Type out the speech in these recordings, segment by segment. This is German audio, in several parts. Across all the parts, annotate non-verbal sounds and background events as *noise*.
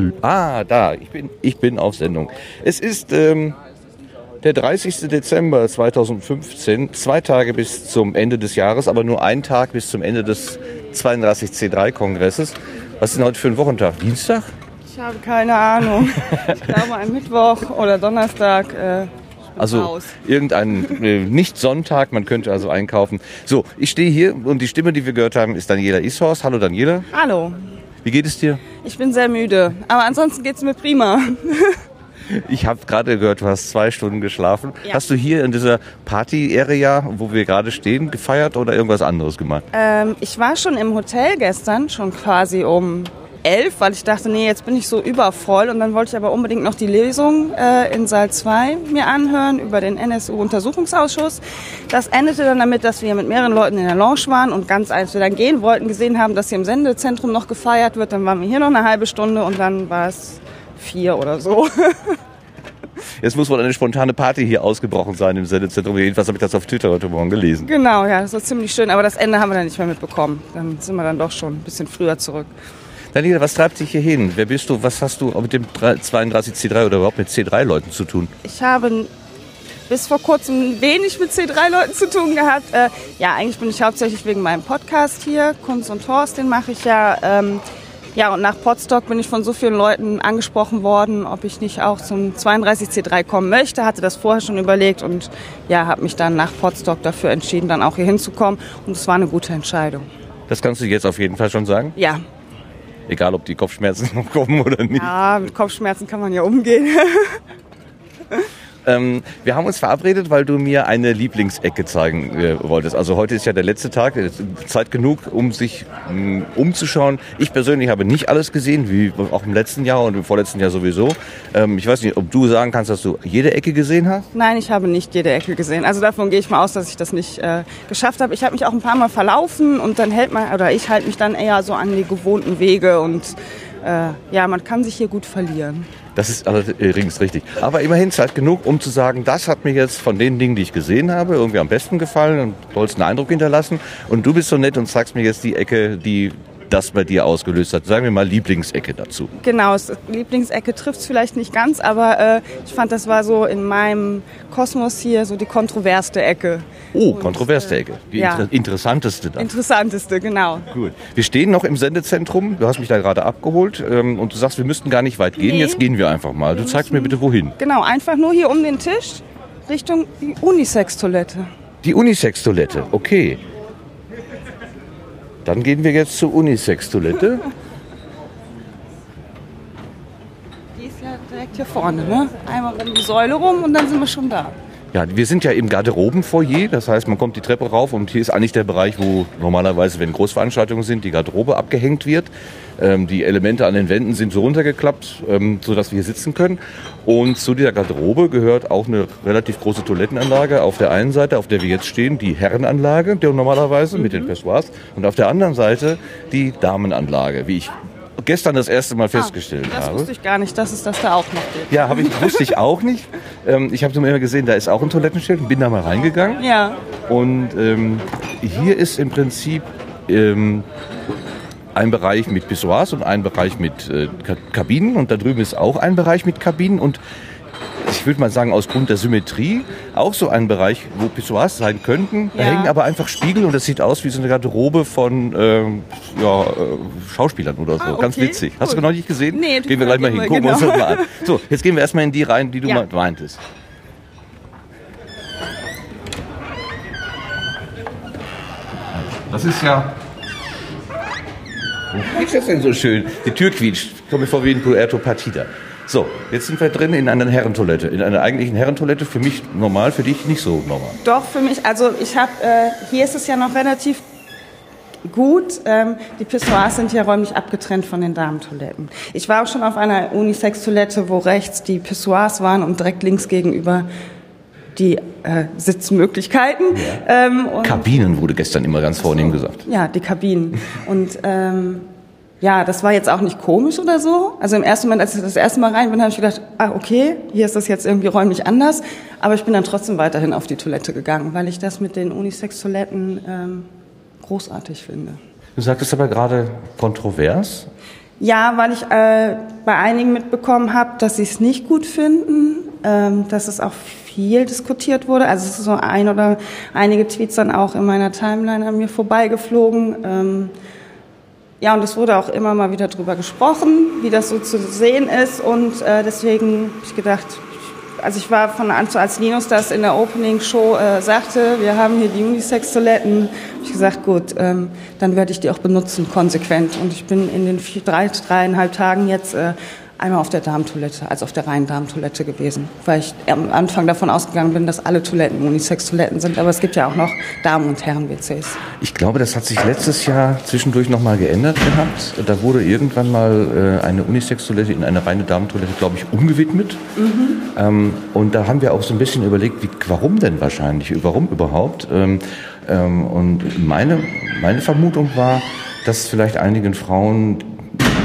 Hallo. Ah, da, ich bin, ich bin auf Sendung. Es ist ähm, der 30. Dezember 2015, zwei Tage bis zum Ende des Jahres, aber nur ein Tag bis zum Ende des 32C3-Kongresses. Was ist denn heute für ein Wochentag? Dienstag? Ich habe keine Ahnung. Ich glaube ein Mittwoch oder Donnerstag. Äh, also raus. irgendein äh, nicht Sonntag, man könnte also einkaufen. So, ich stehe hier und die Stimme, die wir gehört haben, ist Daniela Ishorst. Hallo Daniela, Hallo. Wie geht es dir? Ich bin sehr müde, aber ansonsten geht's mir prima. *laughs* Ich habe gerade gehört, du hast zwei Stunden geschlafen. Ja. Hast du hier in dieser Party-Area, wo wir gerade stehen, gefeiert oder irgendwas anderes gemacht? Ähm, ich war schon im Hotel gestern, schon quasi um elf, weil ich dachte, nee, jetzt bin ich so übervoll. Und dann wollte ich aber unbedingt noch die Lesung äh, in Saal 2 mir anhören über den NSU-Untersuchungsausschuss. Das endete dann damit, dass wir mit mehreren Leuten in der Lounge waren und ganz als wir dann gehen wollten, gesehen haben, dass hier im Sendezentrum noch gefeiert wird. Dann waren wir hier noch eine halbe Stunde und dann war es vier oder so. *laughs* Jetzt muss wohl eine spontane Party hier ausgebrochen sein im Sendezentrum. Jedenfalls habe ich das auf Twitter heute Morgen gelesen. genau, ja, das war ziemlich schön. Aber das Ende haben wir dann nicht mehr mitbekommen. Dann sind wir dann doch schon ein bisschen früher zurück. Daniela, was treibt dich hier hin? Wer bist du? Was hast du mit dem 32C3 oder überhaupt mit C3-Leuten zu tun? Ich habe bis vor kurzem wenig mit C3-Leuten zu tun gehabt. Äh, ja, eigentlich bin ich hauptsächlich wegen meinem Podcast hier, Kunst und Horst, den mache ich ja. Ähm, ja, und nach Potsdok bin ich von so vielen Leuten angesprochen worden, ob ich nicht auch zum 32C3 kommen möchte. Hatte das vorher schon überlegt und ja, habe mich dann nach Potsdok dafür entschieden, dann auch hier hinzukommen. Und es war eine gute Entscheidung. Das kannst du jetzt auf jeden Fall schon sagen. Ja, Egal, ob die Kopfschmerzen *laughs* noch kommen oder nicht. ja mit Kopfschmerzen kann man ja umgehen. *laughs* Ähm, wir haben uns verabredet, weil du mir eine Lieblingsecke zeigen äh, wolltest. Also heute ist ja der letzte Tag, Zeit genug, um sich mh, umzuschauen. Ich persönlich habe nicht alles gesehen, wie auch im letzten Jahr und im vorletzten Jahr sowieso. Ähm, ich weiß nicht, ob du sagen kannst, dass du jede Ecke gesehen hast? Nein, ich habe nicht jede Ecke gesehen. Also davon gehe ich mal aus, dass ich das nicht äh, geschafft habe. Ich habe mich auch ein paar Mal verlaufen und dann hält man, oder ich halte mich dann eher so an die gewohnten Wege und äh, ja, man kann sich hier gut verlieren. Das ist allerdings richtig. Aber immerhin Zeit genug, um zu sagen, das hat mir jetzt von den Dingen, die ich gesehen habe, irgendwie am besten gefallen und tollsten Eindruck hinterlassen. Und du bist so nett und zeigst mir jetzt die Ecke, die das bei dir ausgelöst hat. Sagen wir mal Lieblingsecke dazu. Genau, Lieblingsecke trifft es vielleicht nicht ganz, aber äh, ich fand, das war so in meinem Kosmos hier so die kontroverste Ecke. Oh, Und, kontroverste äh, Ecke. Die ja. inter interessanteste dann. Interessanteste, genau. Gut. Wir stehen noch im Sendezentrum. Du hast mich da gerade abgeholt ähm, und du sagst, wir müssten gar nicht weit gehen. Nee. Jetzt gehen wir einfach mal. Du zeigst mir bitte wohin. Genau, einfach nur hier um den Tisch Richtung die Unisex-Toilette. Die Unisex-Toilette. Okay. Dann gehen wir jetzt zur Unisex-Toilette. Die ist ja direkt hier vorne, ne? Einmal um die Säule rum und dann sind wir schon da. Ja, wir sind ja im Garderobenfoyer, das heißt, man kommt die Treppe rauf und hier ist eigentlich der Bereich, wo normalerweise, wenn Großveranstaltungen sind, die Garderobe abgehängt wird. Ähm, die Elemente an den Wänden sind so runtergeklappt, ähm, sodass wir hier sitzen können. Und zu dieser Garderobe gehört auch eine relativ große Toilettenanlage. Auf der einen Seite, auf der wir jetzt stehen, die Herrenanlage, der normalerweise mit den Pessoirs. Und auf der anderen Seite die Damenanlage, wie ich gestern das erste Mal festgestellt Ah, das habe. wusste ich gar nicht, dass es das da auch noch gibt. Ja, habe ich, wusste ich auch nicht. Ähm, ich habe nur immer gesehen, da ist auch ein Toilettenschild und bin da mal reingegangen. Ja, Und ähm, hier ist im Prinzip ähm, ein Bereich mit Pissoirs und ein Bereich mit äh, Ka- Kabinen. Und da drüben ist auch ein Bereich mit Kabinen. Und ich würde mal sagen, aus Grund der Symmetrie auch so ein Bereich, wo Pissoirs sein könnten. Da Ja. hängen aber einfach Spiegel und das sieht aus wie so eine Garderobe von ähm, ja, äh, Schauspielern oder so. Ah, okay, Ganz witzig. Hast du noch nicht gesehen? Nee, Gehen wir gleich mal hin. wir, Gucken wir uns genau. das mal an. So, jetzt gehen wir erstmal in die rein, die du Ja. mal meintest. Das ist ja. Wo quietscht das denn so schön? Die Tür quietscht. Ich komme mir vor wie ein Puerto Partida. So, jetzt sind wir drin in einer Herrentoilette. In einer eigentlichen Herrentoilette. Für mich normal, für dich nicht so normal. doch für mich. Also ich habe, äh, hier ist es ja noch relativ gut. Ähm, die Pissoirs sind ja räumlich abgetrennt von den Damentoiletten. Ich war auch schon auf einer Unisex-Toilette, wo rechts die Pissoirs waren und direkt links gegenüber die äh, Sitzmöglichkeiten. Ähm, und Kabinen wurde gestern immer ganz vornehm gesagt. Ja, die Kabinen. Und ähm, ja, das war jetzt auch nicht komisch oder so. Also im ersten Moment, als ich das erste Mal rein bin, habe ich gedacht, ah, okay, hier ist das jetzt irgendwie räumlich anders. Aber ich bin dann trotzdem weiterhin auf die Toilette gegangen, weil ich das mit den Unisex-Toiletten ähm, großartig finde. Du sagtest aber gerade kontrovers. Ja, weil ich äh, bei einigen mitbekommen habe, dass sie es nicht gut finden, ähm, dass es auch viel diskutiert wurde. Also es ist so ein oder einige Tweets dann auch in meiner Timeline an mir vorbeigeflogen. Ähm, ja, und es wurde auch immer mal wieder drüber gesprochen, wie das so zu sehen ist. Und äh, deswegen habe ich gedacht, also ich war von an als Linus das in der Opening Show äh, sagte, wir haben hier die Unisex-Toiletten, habe ich gesagt, gut, ähm, dann werde ich die auch benutzen, konsequent. Und ich bin in den vier, drei, dreieinhalb Tagen jetzt äh, einmal auf der Darmtoilette, also auf der reinen Darmtoilette gewesen, weil ich am Anfang davon ausgegangen bin, dass alle Toiletten Unisex-Toiletten sind, aber es gibt ja auch noch Damen- und Herren-WCs. Ich glaube, das hat sich letztes Jahr zwischendurch nochmal geändert gehabt. Da wurde irgendwann mal äh, eine Unisex-Toilette in eine reine Damentoilette, glaube ich, umgewidmet. Mhm. Ähm, und da haben wir auch so ein bisschen überlegt, wie, warum denn wahrscheinlich, warum überhaupt? Ähm, ähm, und meine, meine Vermutung war, dass vielleicht einigen Frauen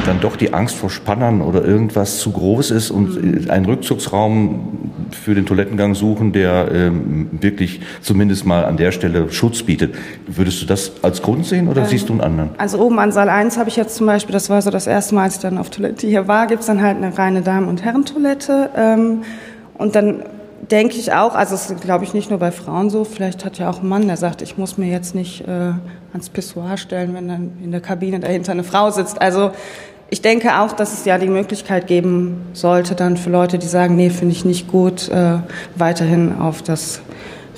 dann doch die Angst vor Spannern oder irgendwas zu groß ist und einen Rückzugsraum für den Toilettengang suchen, der ähm, wirklich zumindest mal an der Stelle Schutz bietet. Würdest du das als Grund sehen oder ähm, siehst du einen anderen? Also oben an Saal 1 habe ich jetzt zum Beispiel, das war so das erste Mal, als ich dann auf Toilette hier war, gibt es dann halt eine reine Damen- und Herrentoilette. Ähm, und dann denke ich auch, also es ist, glaube ich, nicht nur bei Frauen so, vielleicht hat ja auch ein Mann, der sagt, ich muss mir jetzt nicht äh, ans Pissoir stellen, wenn dann in der Kabine dahinter eine Frau sitzt. Also ich denke auch, dass es ja die Möglichkeit geben sollte, dann für Leute, die sagen, nee, finde ich nicht gut, äh, weiterhin auf das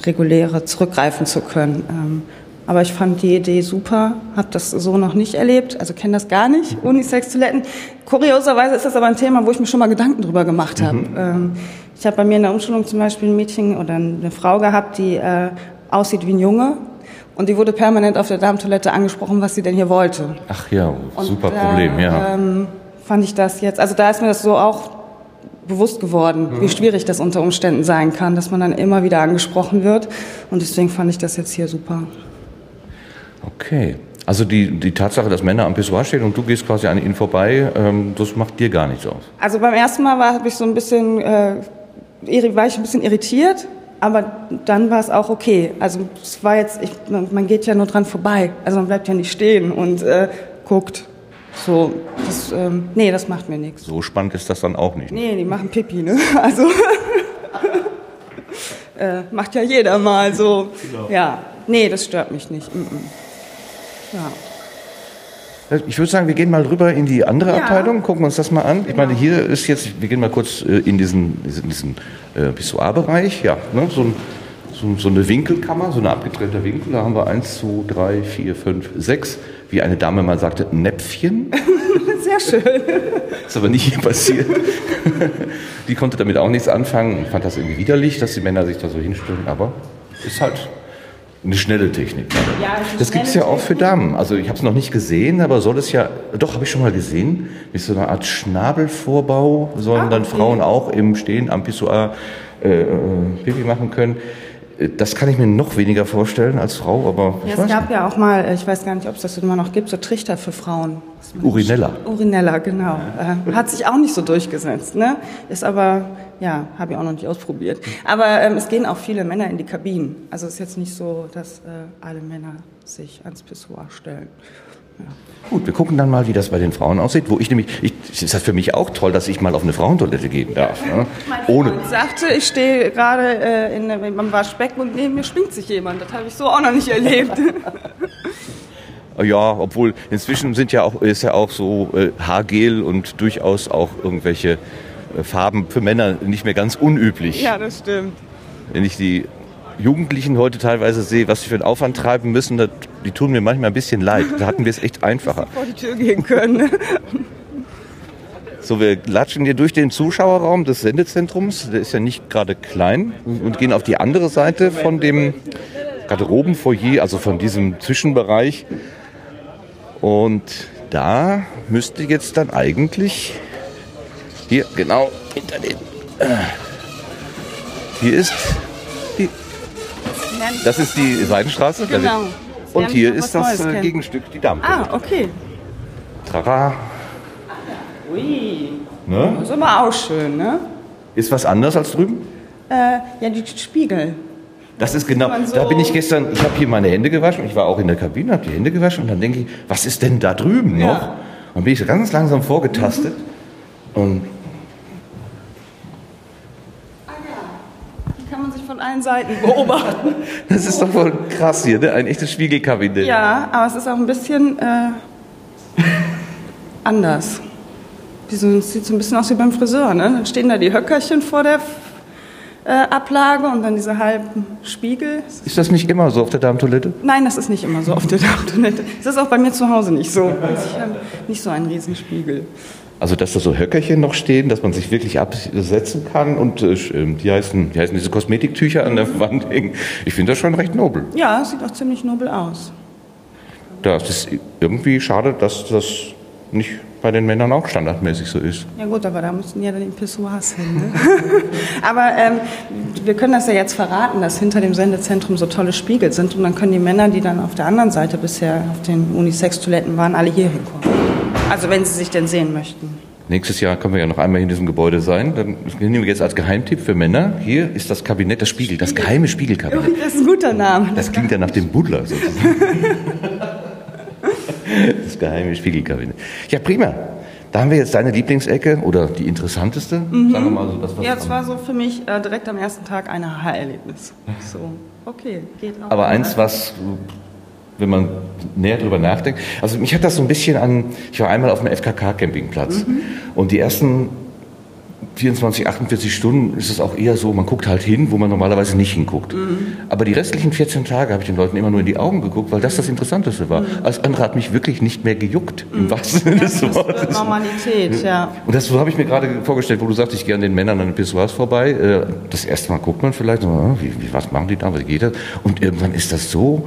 Reguläre zurückgreifen zu können. Ähm, aber ich fand die Idee super, habe das so noch nicht erlebt, also kenne das gar nicht, Unisex-Toiletten. Kurioserweise ist das aber ein Thema, wo ich mir schon mal Gedanken drüber gemacht habe. Mhm. Ähm, ich habe bei mir in der Umschulung zum Beispiel ein Mädchen oder eine Frau gehabt, die äh, aussieht wie ein Junge, und die wurde permanent auf der Darmtoilette angesprochen, was sie denn hier wollte. Ach ja, super und, Problem, ja. Ähm, fand ich das jetzt, also da ist mir das so auch bewusst geworden, mhm. wie schwierig das unter Umständen sein kann, dass man dann immer wieder angesprochen wird. Und deswegen fand ich das jetzt hier super. Okay. Also die, die Tatsache, dass Männer am Pissoir stehen und du gehst quasi an ihnen vorbei, ähm, das macht dir gar nichts aus. Also beim ersten Mal war ich so ein bisschen, äh, war ich ein bisschen irritiert, aber dann war es auch okay. Also es war jetzt, ich, man geht ja nur dran vorbei. Also man bleibt ja nicht stehen und äh, guckt. So, das, ähm, nee, das macht mir nichts. So spannend ist das dann auch nicht. Ne? Nee, die machen Pipi, ne? *laughs* Also *laughs* äh, macht ja jeder mal so. Genau. Ja, nee, das stört mich nicht. Mm -mm. Ja. Ich würde sagen, wir gehen mal rüber in die andere ja. Abteilung, gucken uns das mal an. Genau. Ich meine, hier ist jetzt, wir gehen mal kurz äh, in diesen, diesen, diesen äh, Pissoir-Bereich. Ja, ne, so, ein, so, so, eine Winkelkammer, so eine abgetrennte Winkel. Da haben wir eins, zwei, drei, vier, fünf, sechs. Wie eine Dame mal sagte, Näpfchen. *laughs* Sehr schön. ist aber nicht hier passiert. die konnte damit auch nichts anfangen. Ich fand das irgendwie widerlich, dass die Männer sich da so hinstellen. Aber ist halt eine schnelle Technik. Ja, das gibt es ja auch für Damen. Also ich habe es noch nicht gesehen, aber soll es ja, doch habe ich schon mal gesehen, mit so einer Art Schnabelvorbau sollen ah, dann Frauen auch im Stehen am Pissoir äh, äh, Pipi machen können. Das kann ich mir noch weniger vorstellen als Frau, aber ja, es gab nicht. ja auch mal, ich weiß gar nicht, ob es das immer noch gibt, so Trichter für Frauen. Urinella. Urinella, genau. Äh, hat sich auch nicht so durchgesetzt, ne? Ist aber, ja, habe ich auch noch nicht ausprobiert. Aber ähm, es gehen auch viele Männer in die Kabinen. Also es ist jetzt nicht so, dass äh, alle Männer sich ans Pissoir stellen. Ja. Gut, wir gucken dann mal, wie das bei den Frauen aussieht. Wo ich nämlich, ich, ist das für mich auch toll, dass ich mal auf eine Frauentoilette gehen darf. Ne? *laughs* Ohne. Freund sagte, ich stehe gerade äh, in, beim Waschbecken und neben mir schwingt sich jemand. Das habe ich so auch noch nicht erlebt. *laughs* ja, obwohl inzwischen sind ja auch, ist ja auch so äh, Haargel und durchaus auch irgendwelche Farben für Männer nicht mehr ganz unüblich. Ja, das stimmt. Wenn ich die Jugendlichen heute teilweise sehe, was sie für einen Aufwand treiben müssen, das, die tun mir manchmal ein bisschen leid. Da hatten wir es echt einfacher. *laughs* vor die Tür gehen können. So, wir latschen hier durch den Zuschauerraum des Sendezentrums. Der ist ja nicht gerade klein und gehen auf die andere Seite von dem Garderobenfoyer, also von diesem Zwischenbereich. Und da müsste jetzt dann eigentlich hier genau hinter den. Hier ist das ist die Seidenstraße. Genau. Und hier ist das äh, Gegenstück, die Dampfe. Ah, okay. Trara. Ui. Ne? Das ist aber auch schön, ne? Ist was anders als drüben? Äh, ja, die Spiegel. Das ist genau, so da bin ich gestern, ich habe hier meine Hände gewaschen, ich war auch in der Kabine, habe die Hände gewaschen und dann denke ich, was ist denn da drüben noch? Ja. Dann bin ich ganz langsam vorgetastet und Kann man sich von allen Seiten beobachten. *laughs* das ist doch voll krass hier, ne? ein echtes Spiegelkabinett. Ja, aber es ist auch ein bisschen äh, anders. Sieht so ein bisschen aus wie beim Friseur. Ne? Dann stehen da die Höckerchen vor der äh, Ablage und dann diese halben Spiegel. Ist das nicht immer so auf der Damentoilette? Nein, das ist nicht immer so auf der Dachtoilette. Das ist auch bei mir zu Hause nicht so. Ich habe nicht so einen Riesenspiegel. Also, dass da so Höckerchen noch stehen, dass man sich wirklich absetzen kann und äh, die, heißen, die heißen diese Kosmetiktücher an der Wand hängen. Ich finde das schon recht nobel. Ja, sieht auch ziemlich nobel aus. Das ist irgendwie schade, dass das nicht bei den Männern auch standardmäßig so ist. Ja gut, aber da müssten ja dann die Pissoirs hin. Ne? *laughs* aber ähm, wir können das ja jetzt verraten, dass hinter dem Sendezentrum so tolle Spiegel sind und dann können die Männer, die dann auf der anderen Seite bisher auf den Unisex-Toiletten waren, alle hier hinkommen. Also wenn sie sich denn sehen möchten. Nächstes Jahr können wir ja noch einmal in diesem Gebäude sein. Dann nehmen wir jetzt als Geheimtipp für Männer. Hier ist das Kabinett, das Spiegel, das geheime Spiegelkabinett. Das ist ein guter Name. Das klingt ja nach dem Buddler sozusagen. Das geheime Spiegelkabinett. Ja, prima. Da haben wir jetzt deine Lieblingsecke oder die interessanteste. Mhm. Sagen wir mal so, das was Ja, es war so für mich äh, direkt am ersten Tag ein Aha-Erlebnis. So, okay, geht auch. Aber eins, was, wenn man näher drüber nachdenkt, also mich hat das so ein bisschen an, ich war einmal auf dem FKK-Campingplatz mhm. und die ersten 24, 48 Stunden ist es auch eher so, man guckt halt hin, wo man normalerweise nicht hinguckt. Mhm. Aber die restlichen 14 Tage habe ich den Leuten immer nur in die Augen geguckt, weil das das Interessanteste war. Mhm. Alles andere hat mich wirklich nicht mehr gejuckt, im mhm. wahrsten Sinne des Wortes. Normalität, ja. Und das so habe ich mir gerade vorgestellt, wo du sagst, ich gehe an den Männern an den Pissoirs vorbei. Äh, das erste Mal guckt man vielleicht, so, ah, wie, was machen die da, was geht das? Und irgendwann ist das so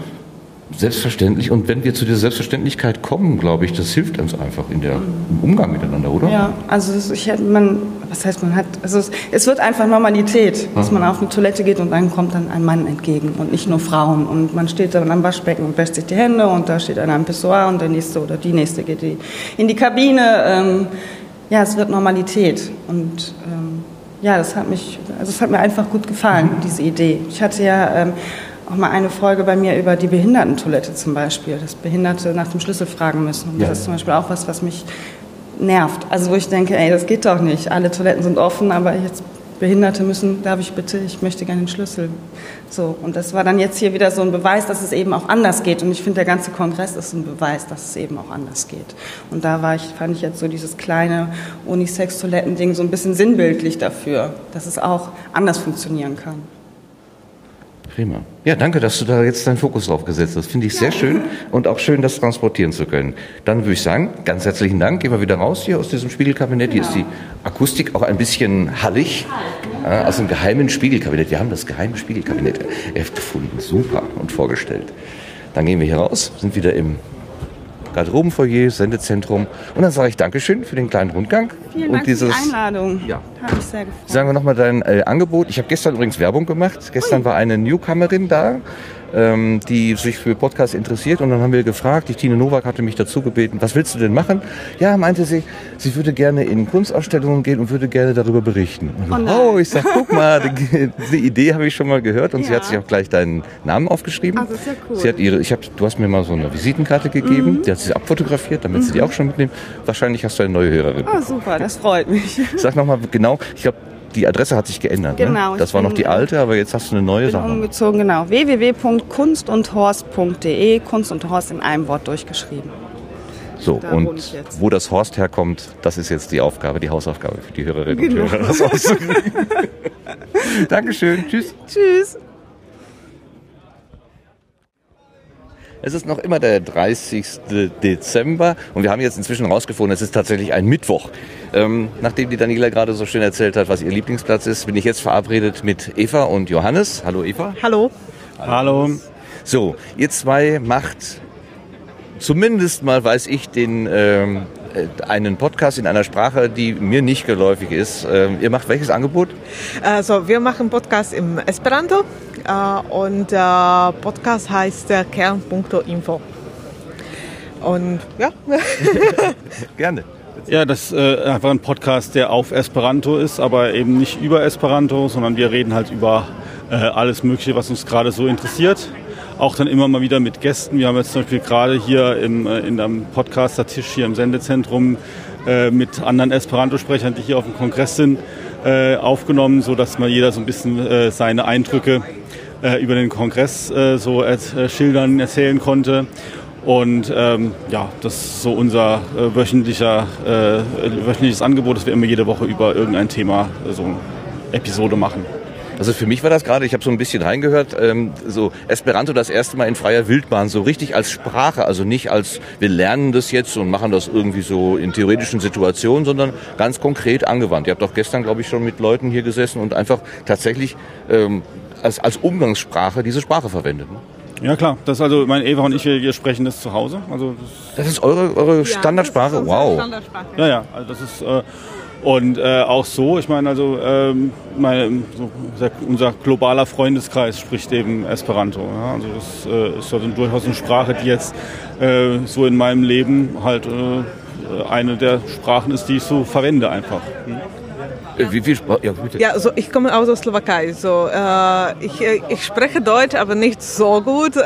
selbstverständlich. Und wenn wir zu dieser Selbstverständlichkeit kommen, glaube ich, das hilft uns einfach in der, im Umgang miteinander, oder? Ja, also ich hätte man, was heißt man hat, also es, wird einfach Normalität, dass man auf eine Toilette geht und dann kommt dann ein Mann entgegen und nicht nur Frauen. Und man steht dann am Waschbecken und wäscht sich die Hände und da steht einer am Pissoir und der nächste oder die nächste geht in die Kabine. Ähm, ja, es wird Normalität und ähm, ja, das hat mich, also es hat mir einfach gut gefallen, diese Idee. Ich hatte ja ähm, auch mal eine Folge bei mir über die Behindertentoilette zum Beispiel, dass Behinderte nach dem Schlüssel fragen müssen. Und ja. das ist zum Beispiel auch was, was mich nervt. Also wo ich denke, ey, das geht doch nicht. Alle Toiletten sind offen, aber jetzt Behinderte müssen, darf ich bitte, ich möchte gerne den Schlüssel. So, und das war dann jetzt hier wieder so ein Beweis, dass es eben auch anders geht. Und ich finde, der ganze Kongress ist ein Beweis, dass es eben auch anders geht. Und da war ich, fand ich jetzt so dieses kleine Unisex-Toiletten-Ding so ein bisschen sinnbildlich dafür, dass es auch anders funktionieren kann. Prima. Ja, danke, dass du da jetzt deinen Fokus drauf gesetzt hast. Finde ich sehr schön und auch schön, das transportieren zu können. Dann würde ich sagen, ganz herzlichen Dank. Gehen wir wieder raus hier aus diesem Spiegelkabinett. Hier ist die Akustik auch ein bisschen hallig. Ja, aus dem geheimen Spiegelkabinett. Wir haben das geheime Spiegelkabinett gefunden. Super und vorgestellt. Dann gehen wir hier raus, sind wieder im Garderobenfoyer, Sendezentrum. Und dann sage ich Dankeschön für den kleinen Rundgang. Vielen und Dank dieses, für die Einladung. Ja. Habe ich sehr gefreut. Sagen wir nochmal dein äh, Angebot. Ich habe gestern übrigens Werbung gemacht. Gestern Ui. war eine Newcomerin da ähm, die sich für Podcasts interessiert. Und dann haben wir gefragt, die Tine Nowak hatte mich dazu gebeten, was willst du denn machen? Ja, meinte sie, sie würde gerne in Kunstausstellungen gehen und würde gerne darüber berichten. Und oh, oh, ich sag, guck mal, die, die Idee habe ich schon mal gehört und ja. sie hat sich auch gleich deinen Namen aufgeschrieben. Also sehr cool. Sie hat ihre, ich hab, du hast mir mal so eine Visitenkarte gegeben, mhm. die hat sie abfotografiert, damit mhm. sie die auch schon mitnehmen. Wahrscheinlich hast du eine neue Hörerin. Oh, super, das freut mich. Sag nochmal genau, ich glaube, die Adresse hat sich geändert. Ne? Genau. Ne? Das war noch die alte, aber jetzt hast du eine neue bin Sache. umgezogen, genau. www.kunstundhorst.de, Kunst und Horst in einem Wort durchgeschrieben. So, da und wo das Horst herkommt, das ist jetzt die Aufgabe, die Hausaufgabe für die Hörerinnen genau. und Hörer, das. *laughs* Dankeschön. Tschüss. Tschüss. Es ist noch immer der 30. Dezember und wir haben jetzt inzwischen herausgefunden, es ist tatsächlich ein Mittwoch. Ähm, nachdem die Daniela gerade so schön erzählt hat, was ihr Lieblingsplatz ist, bin ich jetzt verabredet mit Eva und Johannes. Hallo Eva. Hallo. Hallo. So, ihr zwei macht zumindest mal, weiß ich, den ähm, äh, einen Podcast in einer Sprache, die mir nicht geläufig ist. Ähm, ihr macht welches Angebot? Also wir machen Podcast im Esperanto und der Podcast heißt äh, Kern.info. Und ja. *laughs* Gerne. Ja, das ist äh, einfach ein Podcast, der auf Esperanto ist, aber eben nicht über Esperanto, sondern wir reden halt über äh, alles Mögliche, was uns gerade so interessiert. auch dann immer mal wieder mit Gästen. Wir haben jetzt zum Beispiel gerade hier im, äh, in einem Podcaster-Tisch hier im Sendezentrum äh, mit anderen Esperanto-Sprechern, die hier auf dem Kongress sind, äh, aufgenommen, so dass mal jeder so ein bisschen äh, seine Eindrücke äh, über den Kongress äh, so äh, schildern, erzählen konnte. Und ähm, ja, das ist so unser äh, wöchentlicher, äh, wöchentliches Angebot, dass wir immer jede Woche über irgendein Thema äh, so eine Episode machen. Also für mich war das gerade, ich habe so ein bisschen reingehört, ähm, so Esperanto das erste Mal in freier Wildbahn, so richtig als Sprache, also nicht als wir lernen das jetzt und machen das irgendwie so in theoretischen Situationen, sondern ganz konkret angewandt. Ihr habt doch gestern, glaube ich, schon mit Leuten hier gesessen und einfach tatsächlich ähm, als, als Umgangssprache diese Sprache verwendet. Ne? Ja klar, das ist also, mein Eva und ich, wir, wir sprechen das zu Hause. Also Das ist eure, eure Standardsprache? Ja, das ist wow. Standardsprache. Ja, ja, also das ist äh, und äh, auch so, ich meine, also ähm, meine, so, unser- unser globaler Freundeskreis spricht eben Esperanto. Ja? Also das äh, ist also durchaus eine Sprache, die jetzt äh, so in meinem Leben halt äh, eine der Sprachen ist, die ich so verwende einfach. Äh, Wie viel Sprache? Ja, bitte. Ja, also ich komme aus der Slowakei. So, äh, ich, äh, ich spreche Deutsch, aber nicht so gut. Äh,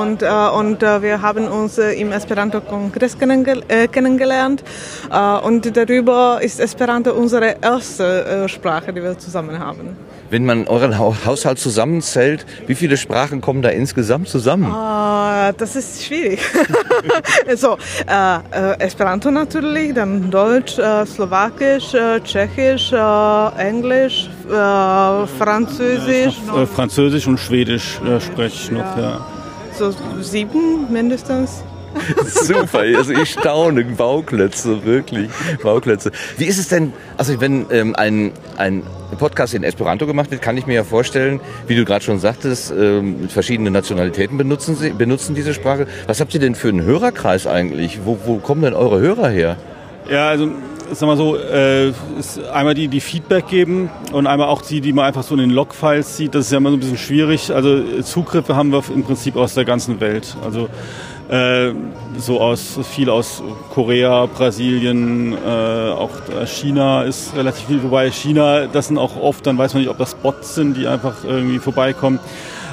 und äh, und äh, wir haben uns im Esperanto-Kongress kennengel kennengelernt. Und darüber ist Esperanto unsere erste Sprache, die wir zusammen haben. Wenn man euren Hau- Haushalt zusammenzählt, wie viele Sprachen kommen da insgesamt zusammen? Äh, das ist schwierig. *laughs* so, äh, äh, Esperanto natürlich, dann Deutsch, äh, Slowakisch, äh, Tschechisch, äh, Englisch, äh, Französisch. Äh, Französisch und Schwedisch äh, spreche ich noch, ja. So sieben mindestens. Super, also ich staune, Bauklötze, wirklich, Bauklötze. Wie ist es denn, also wenn ähm, ein, ein Podcast in Esperanto gemacht wird, kann ich mir ja vorstellen, wie du gerade schon sagtest, ähm, verschiedene Nationalitäten benutzen, sie, benutzen diese Sprache. Was habt ihr denn für einen Hörerkreis eigentlich? Wo, wo kommen denn eure Hörer her? Ja, also sag mal so, äh, einmal die, die Feedback geben und einmal auch die, die man einfach so in den Logfiles sieht. Das ist ja immer so ein bisschen schwierig. Also Zugriffe haben wir im Prinzip aus der ganzen Welt. Also äh, so aus viel aus Korea, Brasilien, äh, auch äh, China ist relativ viel. Wobei China, das sind auch oft, dann weiß man nicht, ob das Bots sind, die einfach irgendwie vorbeikommen.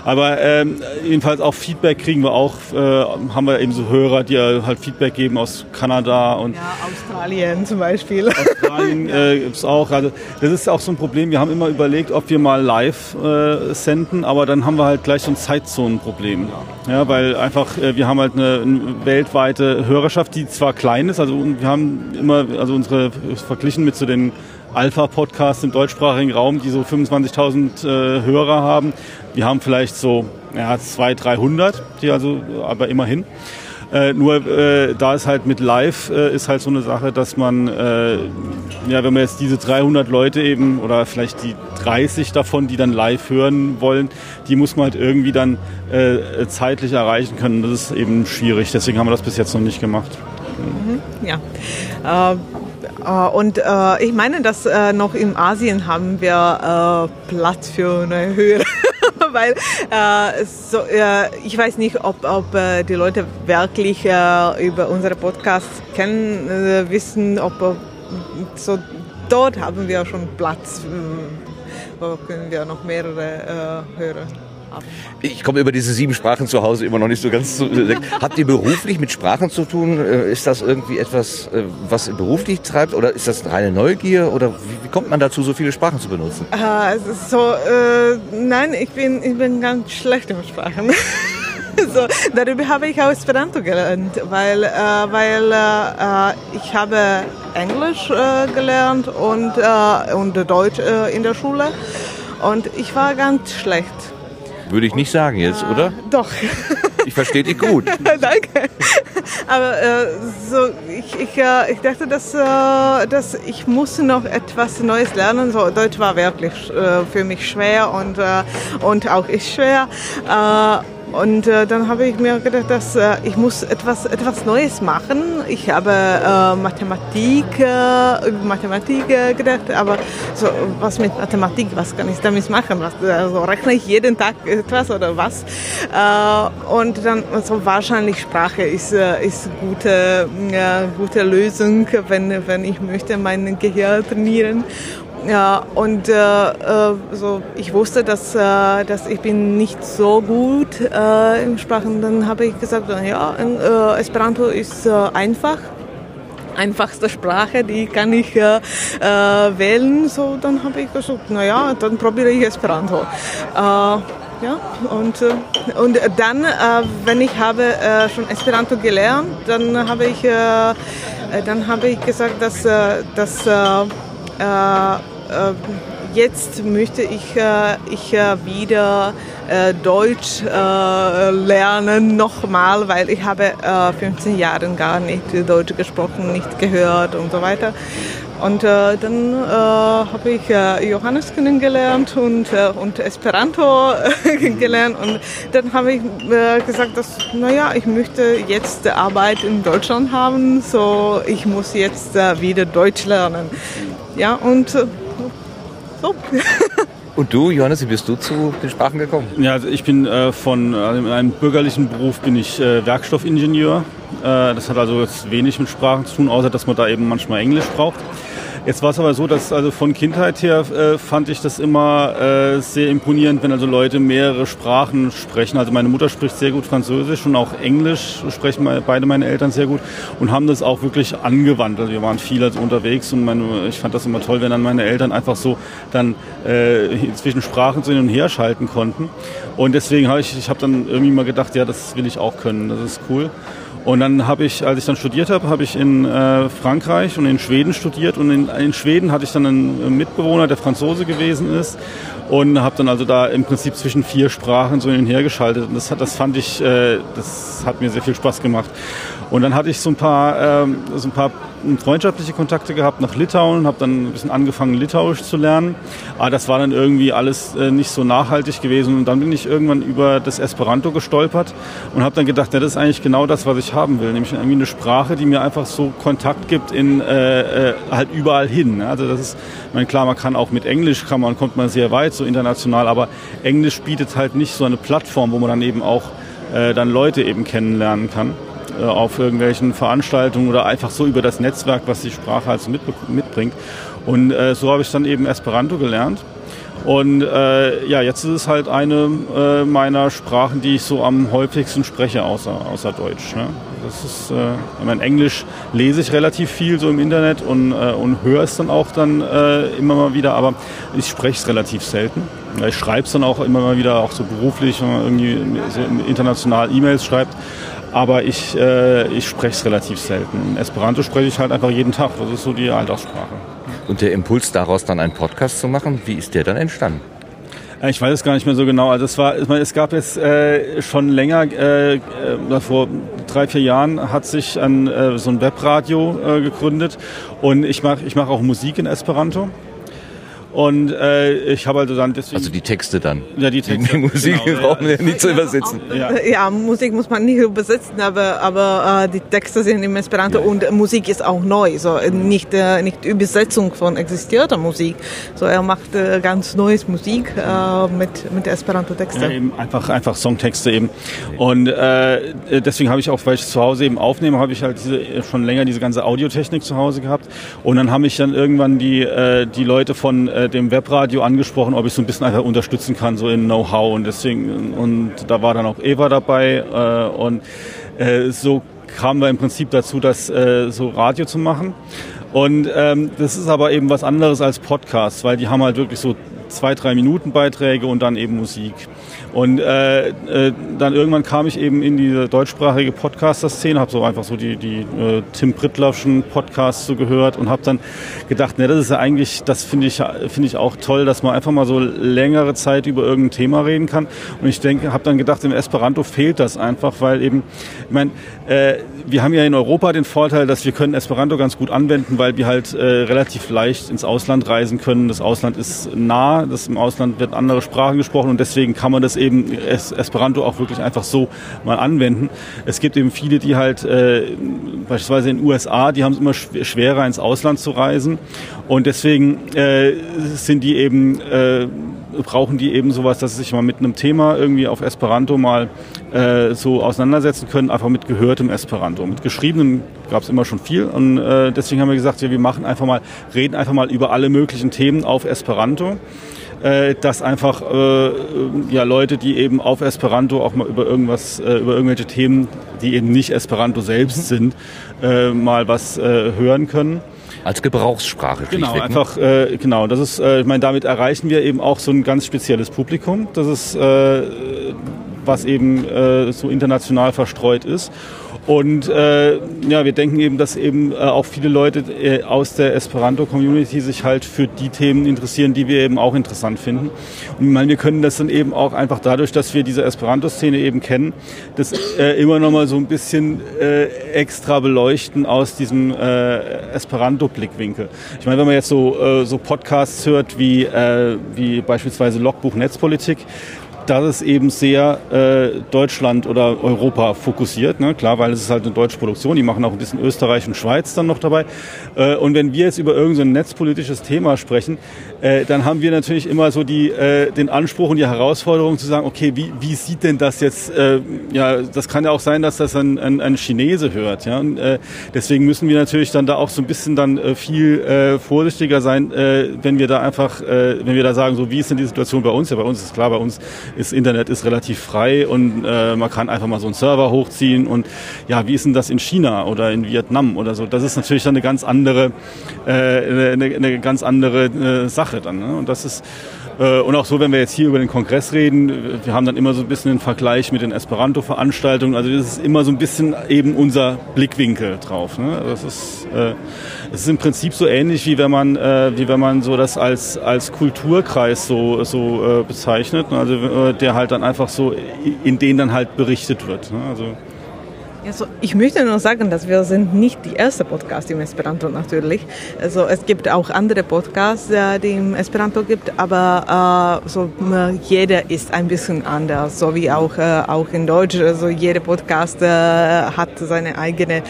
Aber ähm, jedenfalls auch Feedback kriegen wir auch, äh, haben wir eben so Hörer, die halt Feedback geben aus Kanada und Ja, Australien zum Beispiel. Australien äh, gibt's auch. Also das ist auch so ein Problem. Wir haben immer überlegt, ob wir mal live äh, senden, aber dann haben wir halt gleich so ein Zeitzonenproblem. Ja, weil einfach äh, wir haben halt eine, eine weltweite Hörerschaft, die zwar klein ist, also wir haben immer, also unsere verglichen mit so den Alpha-Podcasts im deutschsprachigen Raum, die so 25.000 äh, Hörer haben. Wir haben vielleicht so ja, 200, 300, die also aber immerhin. Äh, nur äh, da ist halt mit Live äh, ist halt so eine Sache, dass man, äh, ja, wenn man jetzt diese 300 Leute eben oder vielleicht die 30 davon, die dann live hören wollen, die muss man halt irgendwie dann äh, zeitlich erreichen können. Das ist eben schwierig. Deswegen haben wir das bis jetzt noch nicht gemacht. Ja. Äh, und äh, ich meine, dass äh, noch in Asien haben wir äh, Platz für eine Höhe. *laughs* Weil äh, so, äh, ich weiß nicht, ob, ob die Leute wirklich über unsere Podcasts kennen, wissen, ob so dort haben wir schon Platz, äh, wo können wir noch mehrere haben. Ich komme über diese sieben Sprachen zu Hause immer noch nicht so ganz zu. Habt ihr beruflich mit Sprachen zu tun? Äh, Ist das irgendwie etwas, äh, was beruflich treibt? Oder ist das reine Neugier? Oder wie, kommt man dazu, so viele Sprachen zu benutzen? Äh, es ist so, äh, nein, ich bin, ich bin ganz schlecht im Sprachen. *laughs* so, darüber habe ich auch Esperanto gelernt, weil, äh, weil äh, ich habe Englisch äh, gelernt und, äh, und Deutsch in der Schule und ich war ganz schlecht. Würde ich nicht sagen jetzt, oder? Doch. Ich verstehe dich gut. *laughs* Danke. Aber äh, so, ich, ich, äh, ich dachte, dass, äh, dass ich muss noch etwas Neues lernen. So, Deutsch war wirklich äh, für mich schwer und, äh, und auch ist schwer. Und äh, dann habe ich mir gedacht, dass äh, ich muss etwas, etwas Neues machen. Ich habe äh, Mathematik, äh, Mathematik äh, gedacht, aber so, was mit Mathematik, was kann ich damit machen? Was, also rechne ich jeden Tag etwas oder was? Und dann, also wahrscheinlich Sprache ist, ist gute, gute Lösung, wenn, wenn ich möchte mein Gehirn trainieren. Ja, und äh, äh, so, ich wusste, dass, äh, dass ich bin nicht so gut äh, in Sprachen. Dann habe ich gesagt, ja, äh, Esperanto ist äh, einfach einfachste Sprache, die kann ich äh, äh, wählen. So, dann habe ich gesagt, naja, dann probiere ich Esperanto. Äh, ja, und, äh, und dann, äh, wenn ich habe schon Esperanto gelernt, dann habe ich, dann habe ich gesagt, dass, dass jetzt möchte ich, ich wieder Deutsch lernen nochmal, weil ich habe 15 Jahre gar nicht Deutsch gesprochen, nicht gehört und so weiter. Und äh, dann äh, habe ich äh, Johannes kennengelernt und, äh, und Esperanto *laughs* kennengelernt. Und dann habe ich äh, gesagt, dass, naja, ich möchte jetzt Arbeit in Deutschland haben, so ich muss jetzt äh, wieder Deutsch lernen. Ja, und so. *laughs* Und du, Johannes, wie bist du zu den Sprachen gekommen? Ja, also ich bin äh, von also in einem bürgerlichen Beruf bin ich äh, Werkstoffingenieur. Äh, das hat also jetzt wenig mit Sprachen zu tun, außer dass man da eben manchmal Englisch braucht. Jetzt war es aber so, dass also von Kindheit her äh, fand ich das immer äh, sehr imponierend, wenn also Leute mehrere Sprachen sprechen. Also meine Mutter spricht sehr gut Französisch und auch Englisch sprechen beide meine Eltern sehr gut und haben das auch wirklich angewandt. Also wir waren viel also unterwegs und meine, ich fand das immer toll, wenn dann meine Eltern einfach so dann äh, zwischen Sprachen so hin und her schalten konnten. Und deswegen habe ich, ich habe dann irgendwie mal gedacht, ja, das will ich auch können. Das ist cool. Und dann habe ich, als ich dann studiert habe, habe ich in äh, Frankreich und in Schweden studiert. Und in, in Schweden hatte ich dann einen Mitbewohner, der Franzose gewesen ist. Und habe dann also da im Prinzip zwischen vier Sprachen so hin und her geschaltet. Und das, hat, das fand ich, äh, das hat mir sehr viel Spaß gemacht. Und dann hatte ich so ein paar, ähm, so ein paar freundschaftliche Kontakte gehabt nach Litauen, habe dann ein bisschen angefangen, Litauisch zu lernen. Aber das war dann irgendwie alles äh, nicht so nachhaltig gewesen. Und dann bin ich irgendwann über das Esperanto gestolpert und habe dann gedacht, ja, das ist eigentlich genau das, was ich haben will. Nämlich irgendwie eine Sprache, die mir einfach so Kontakt gibt in äh, äh, halt überall hin. Also das ist, ich meine, klar, man kann auch mit Englisch, kann man, kommt man sehr weit, so international, aber Englisch bietet halt nicht so eine Plattform, wo man dann eben auch äh, dann Leute eben kennenlernen kann. Äh, auf irgendwelchen Veranstaltungen oder einfach so über das Netzwerk, was die Sprache halt mit, mitbringt. Und äh, so habe ich dann eben Esperanto gelernt. Und äh, ja, jetzt ist es halt eine äh, meiner Sprachen, die ich so am häufigsten spreche, außer, außer Deutsch. Ne? Das ist, äh, ich meine, Englisch lese ich relativ viel so im Internet und, äh, und höre es dann auch dann äh, immer mal wieder, aber ich spreche es relativ selten. Ich schreibe es dann auch immer mal wieder, auch so beruflich, wenn man irgendwie so international E-Mails schreibt aber ich, äh, ich spreche es relativ selten. Esperanto spreche ich halt einfach jeden Tag. Das ist so die Alltagssprache. Und der Impuls daraus dann einen Podcast zu machen, wie ist der dann entstanden? Äh, ich weiß es gar nicht mehr so genau. Also es war, ich meine, es gab jetzt äh, schon länger, äh, äh, vor drei, vier Jahren hat sich ein, äh, so ein Webradio äh, gegründet und ich mache ich mach auch Musik in Esperanto. Und äh, ich habe also dann deswegen... Also die Texte dann? Ja, die Texte. Die Musik genau, brauchen wir ja, nicht zu übersetzen. Ja. ja. Musik muss man nicht übersetzen, aber, aber äh, die Texte sind im Esperanto ja. und Musik ist auch neu. So, nicht, äh, nicht Übersetzung von existierter Musik. So, er macht äh, ganz neues Musik äh, mit, mit Esperanto-Texten. Ja, eben einfach, einfach Songtexte eben. Und äh, deswegen habe ich auch, weil ich zu Hause eben aufnehme, habe ich halt diese, schon länger diese ganze Audiotechnik zu Hause gehabt. Und dann haben mich dann irgendwann die, äh, die Leute von äh, dem Webradio angesprochen, ob ich so ein bisschen einfach unterstützen kann, so in Know-how. Und deswegen, und da war dann auch Eva dabei. Äh, und äh, so kamen wir im Prinzip dazu, das äh, so Radio zu machen. Und ähm, das ist aber eben was anderes als Podcast, weil die haben halt wirklich so zwei, drei Minuten Beiträge und dann eben Musik. Und äh, äh, dann irgendwann kam ich eben in diese deutschsprachige Podcaster-Szene, habe so einfach so die, die äh, Tim Prittlerschen Podcasts so gehört und habe dann gedacht, ne, das ist ja eigentlich, das finde ich, finde ich auch toll, dass man einfach mal so längere Zeit über irgendein Thema reden kann. Und ich denke, habe dann gedacht, im Esperanto fehlt das einfach, weil eben, ich meine, äh, wir haben ja in Europa den Vorteil, dass wir können Esperanto ganz gut anwenden, weil wir halt äh, relativ leicht ins Ausland reisen können. Das Ausland ist nah, das im Ausland wird andere Sprachen gesprochen und deswegen kann man das eben Esperanto auch wirklich einfach so mal anwenden. Es gibt eben viele, die halt äh, beispielsweise in den USA, die haben es immer schwerer ins Ausland zu reisen und deswegen äh, sind die eben äh, brauchen die eben sowas, dass sie sich mal mit einem Thema irgendwie auf Esperanto mal äh, so auseinandersetzen können, einfach mit gehörtem Esperanto. Mit geschriebenem gab es immer schon viel und äh, deswegen haben wir gesagt, ja, wir machen einfach mal, reden einfach mal über alle möglichen Themen auf Esperanto äh, dass einfach äh, ja, Leute, die eben auf Esperanto auch mal über irgendwas, äh, über irgendwelche Themen, die eben nicht Esperanto selbst mhm. sind, äh, mal was äh, hören können. Als Gebrauchssprache. Genau, weg, ne? einfach, äh, genau. Das ist, äh, ich meine, damit erreichen wir eben auch so ein ganz spezielles Publikum. Das ist, äh, was eben äh, so international verstreut ist. Und äh, ja, wir denken eben, dass eben äh, auch viele Leute äh, aus der Esperanto-Community sich halt für die Themen interessieren, die wir eben auch interessant finden. Und ich meine, wir können das dann eben auch einfach dadurch, dass wir diese Esperanto-Szene eben kennen, das äh, immer noch mal so ein bisschen äh, extra beleuchten aus diesem äh, Esperanto-Blickwinkel. Ich meine, wenn man jetzt so, äh, so Podcasts hört wie, äh, wie beispielsweise Logbuch Netzpolitik, das ist eben sehr äh, Deutschland oder Europa fokussiert. Ne? Klar, weil es ist halt eine deutsche Produktion. Die machen auch ein bisschen Österreich und Schweiz dann noch dabei. Äh, und wenn wir jetzt über irgendein netzpolitisches Thema sprechen, äh, dann haben wir natürlich immer so die, äh, den Anspruch und die Herausforderung zu sagen, okay, wie, wie sieht denn das jetzt, äh, ja, das kann ja auch sein, dass das ein, ein, ein Chinese hört. Ja? Und, äh, deswegen müssen wir natürlich dann da auch so ein bisschen dann äh, viel äh, vorsichtiger sein, äh, wenn wir da einfach, äh, wenn wir da sagen, so wie ist denn die Situation bei uns? Ja, bei uns ist klar, bei uns ist Internet ist relativ frei und äh, man kann einfach mal so einen Server hochziehen und ja, wie ist denn das in China oder in Vietnam oder so? Das ist natürlich dann eine ganz andere, äh, eine, eine ganz andere äh, Sache dann. Ne? Und das ist äh, und auch so, wenn wir jetzt hier über den Kongress reden, wir haben dann immer so ein bisschen den Vergleich mit den Esperanto-Veranstaltungen. Also das ist immer so ein bisschen eben unser Blickwinkel drauf. Ne? Das ist, äh, das ist im Prinzip so ähnlich wie wenn man, äh, wie wenn man so das als als Kulturkreis so so äh, bezeichnet. Also äh, der halt dann einfach so in den dann halt berichtet wird. Ne? Also also ich möchte nur sagen, dass wir sind nicht die erste Podcast im Esperanto natürlich. Also es gibt auch andere Podcasts, äh, die im Esperanto gibt, aber äh, so jeder ist ein bisschen anders, so wie auch äh, auch in Deutsch. Also jeder Podcast äh, hat seine eigene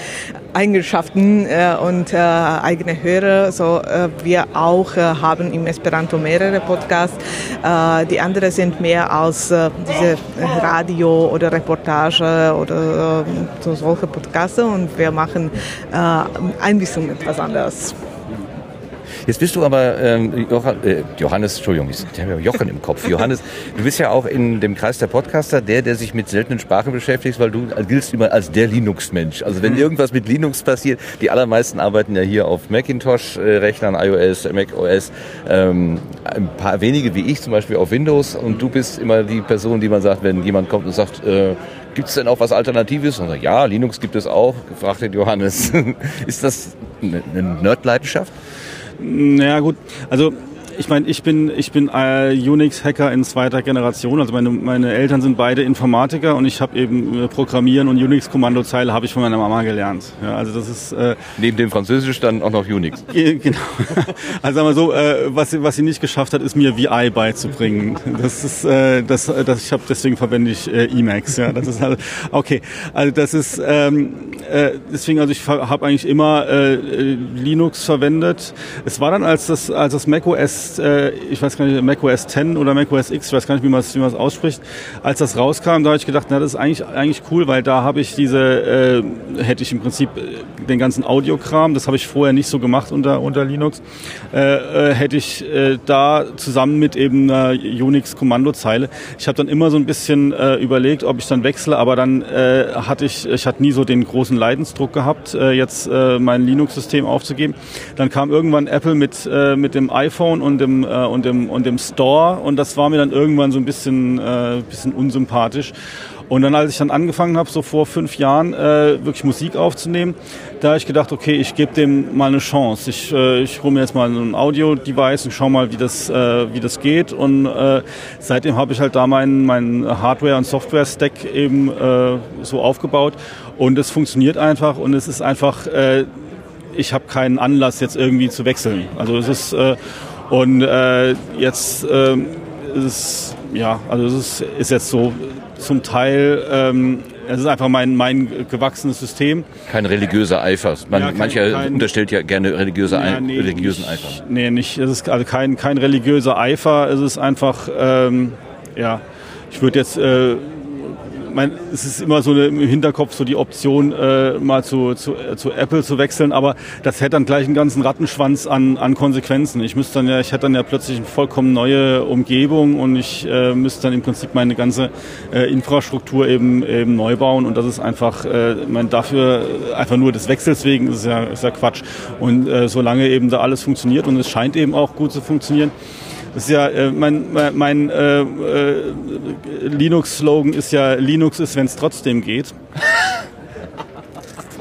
Eigenschaften äh, und äh, eigene Hörer. So äh, wir auch äh, haben im Esperanto mehrere Podcasts. Äh, die anderen sind mehr als äh, diese Radio oder Reportage oder äh, so solche Podcasts und wir machen äh, ein bisschen etwas anderes. Jetzt bist du aber, ähm, äh, Johannes, Entschuldigung, ich habe ja Jochen im Kopf. Johannes, du bist ja auch in dem Kreis der Podcaster der, der sich mit seltenen Sprachen beschäftigt, weil du giltst immer als der Linux-Mensch. Also wenn mhm. irgendwas mit Linux passiert, die allermeisten arbeiten ja hier auf Macintosh-Rechnern, iOS, macOS, ähm, ein paar wenige wie ich zum Beispiel auf Windows und du bist immer die Person, die man sagt, wenn jemand kommt und sagt, äh, Gibt es denn auch was Alternatives? Und sagt, ja, Linux gibt es auch, gefragt den Johannes. *laughs* Ist das eine Nerdleidenschaft? Naja gut, also ich meine, ich bin, ich bin äh, Unix-Hacker in zweiter Generation. Also meine, meine Eltern sind beide Informatiker und ich habe eben äh, Programmieren und Unix-Kommandozeile habe ich von meiner Mama gelernt. Ja, also das ist äh, neben dem Französisch dann auch noch Unix. genau. *laughs* Also sagen wir so, äh, was sie was sie nicht geschafft hat, ist mir VI beizubringen. Das ist äh, das, das ich habe deswegen verwende ich äh, Emacs. Ja, das ist halt, okay. Also das ist ähm, äh, deswegen also ich habe eigentlich immer äh, Linux verwendet. Es war dann als das als das macOS äh, ich weiß gar nicht, macOS 10 oder macOS X, ich weiß gar nicht, wie man es wie ausspricht. Als das rauskam, da habe ich gedacht, na, das ist eigentlich, eigentlich cool, weil da habe ich diese, äh, hätte ich im Prinzip äh, den ganzen Audiokram, das habe ich vorher nicht so gemacht unter, unter Linux, äh, äh, hätte ich äh, da zusammen mit eben einer Unix-Kommandozeile. Ich habe dann immer so ein bisschen äh, überlegt, ob ich dann wechsle, aber dann äh, hatte ich, ich hatte nie so den großen Leidensdruck gehabt, äh, jetzt äh, mein Linux-System aufzugeben. Dann kam irgendwann Apple mit, äh, mit dem iPhone und dem, äh, und, dem, und dem Store und das war mir dann irgendwann so ein bisschen, äh, bisschen unsympathisch. Und dann, als ich dann angefangen habe, so vor fünf Jahren äh, wirklich Musik aufzunehmen, da habe ich gedacht, okay, ich gebe dem mal eine Chance. Ich, äh, ich hole mir jetzt mal ein Audio-Device und schau mal, wie das, äh, wie das geht. Und äh, seitdem habe ich halt da meinen mein Hardware- und Software-Stack eben äh, so aufgebaut. Und es funktioniert einfach und es ist einfach, äh, ich habe keinen Anlass jetzt irgendwie zu wechseln. Also es ist äh, und äh, jetzt äh, ist es, ja, also es ist, ist jetzt so zum Teil ähm, es ist einfach mein, mein gewachsenes System. Kein religiöser Eifer. Man, Ja, kein- mancher kein- unterstellt ja gerne religiöse Ja, nee, religiösen ich- Eifer. Nee, nicht. Es ist also kein, kein religiöser Eifer. Es ist einfach, ähm, ja, ich würde jetzt, äh, mein, es ist immer so eine, im Hinterkopf so die Option, äh, mal zu, zu, äh, zu Apple zu wechseln, aber das hätte dann gleich einen ganzen Rattenschwanz an, an Konsequenzen. Ich müsste dann ja, ich hätte dann ja plötzlich eine vollkommen neue Umgebung und ich äh, müsste dann im Prinzip meine ganze äh, Infrastruktur eben, eben neu bauen und das ist einfach, äh, ich meine, dafür einfach nur des Wechsels wegen ist ja, ist ja Quatsch. Und äh, solange eben da alles funktioniert und es scheint eben auch gut zu funktionieren, das ist ja äh, mein, mein, äh, äh, Linux-Slogan ist ja Linux ist, wenn es trotzdem geht.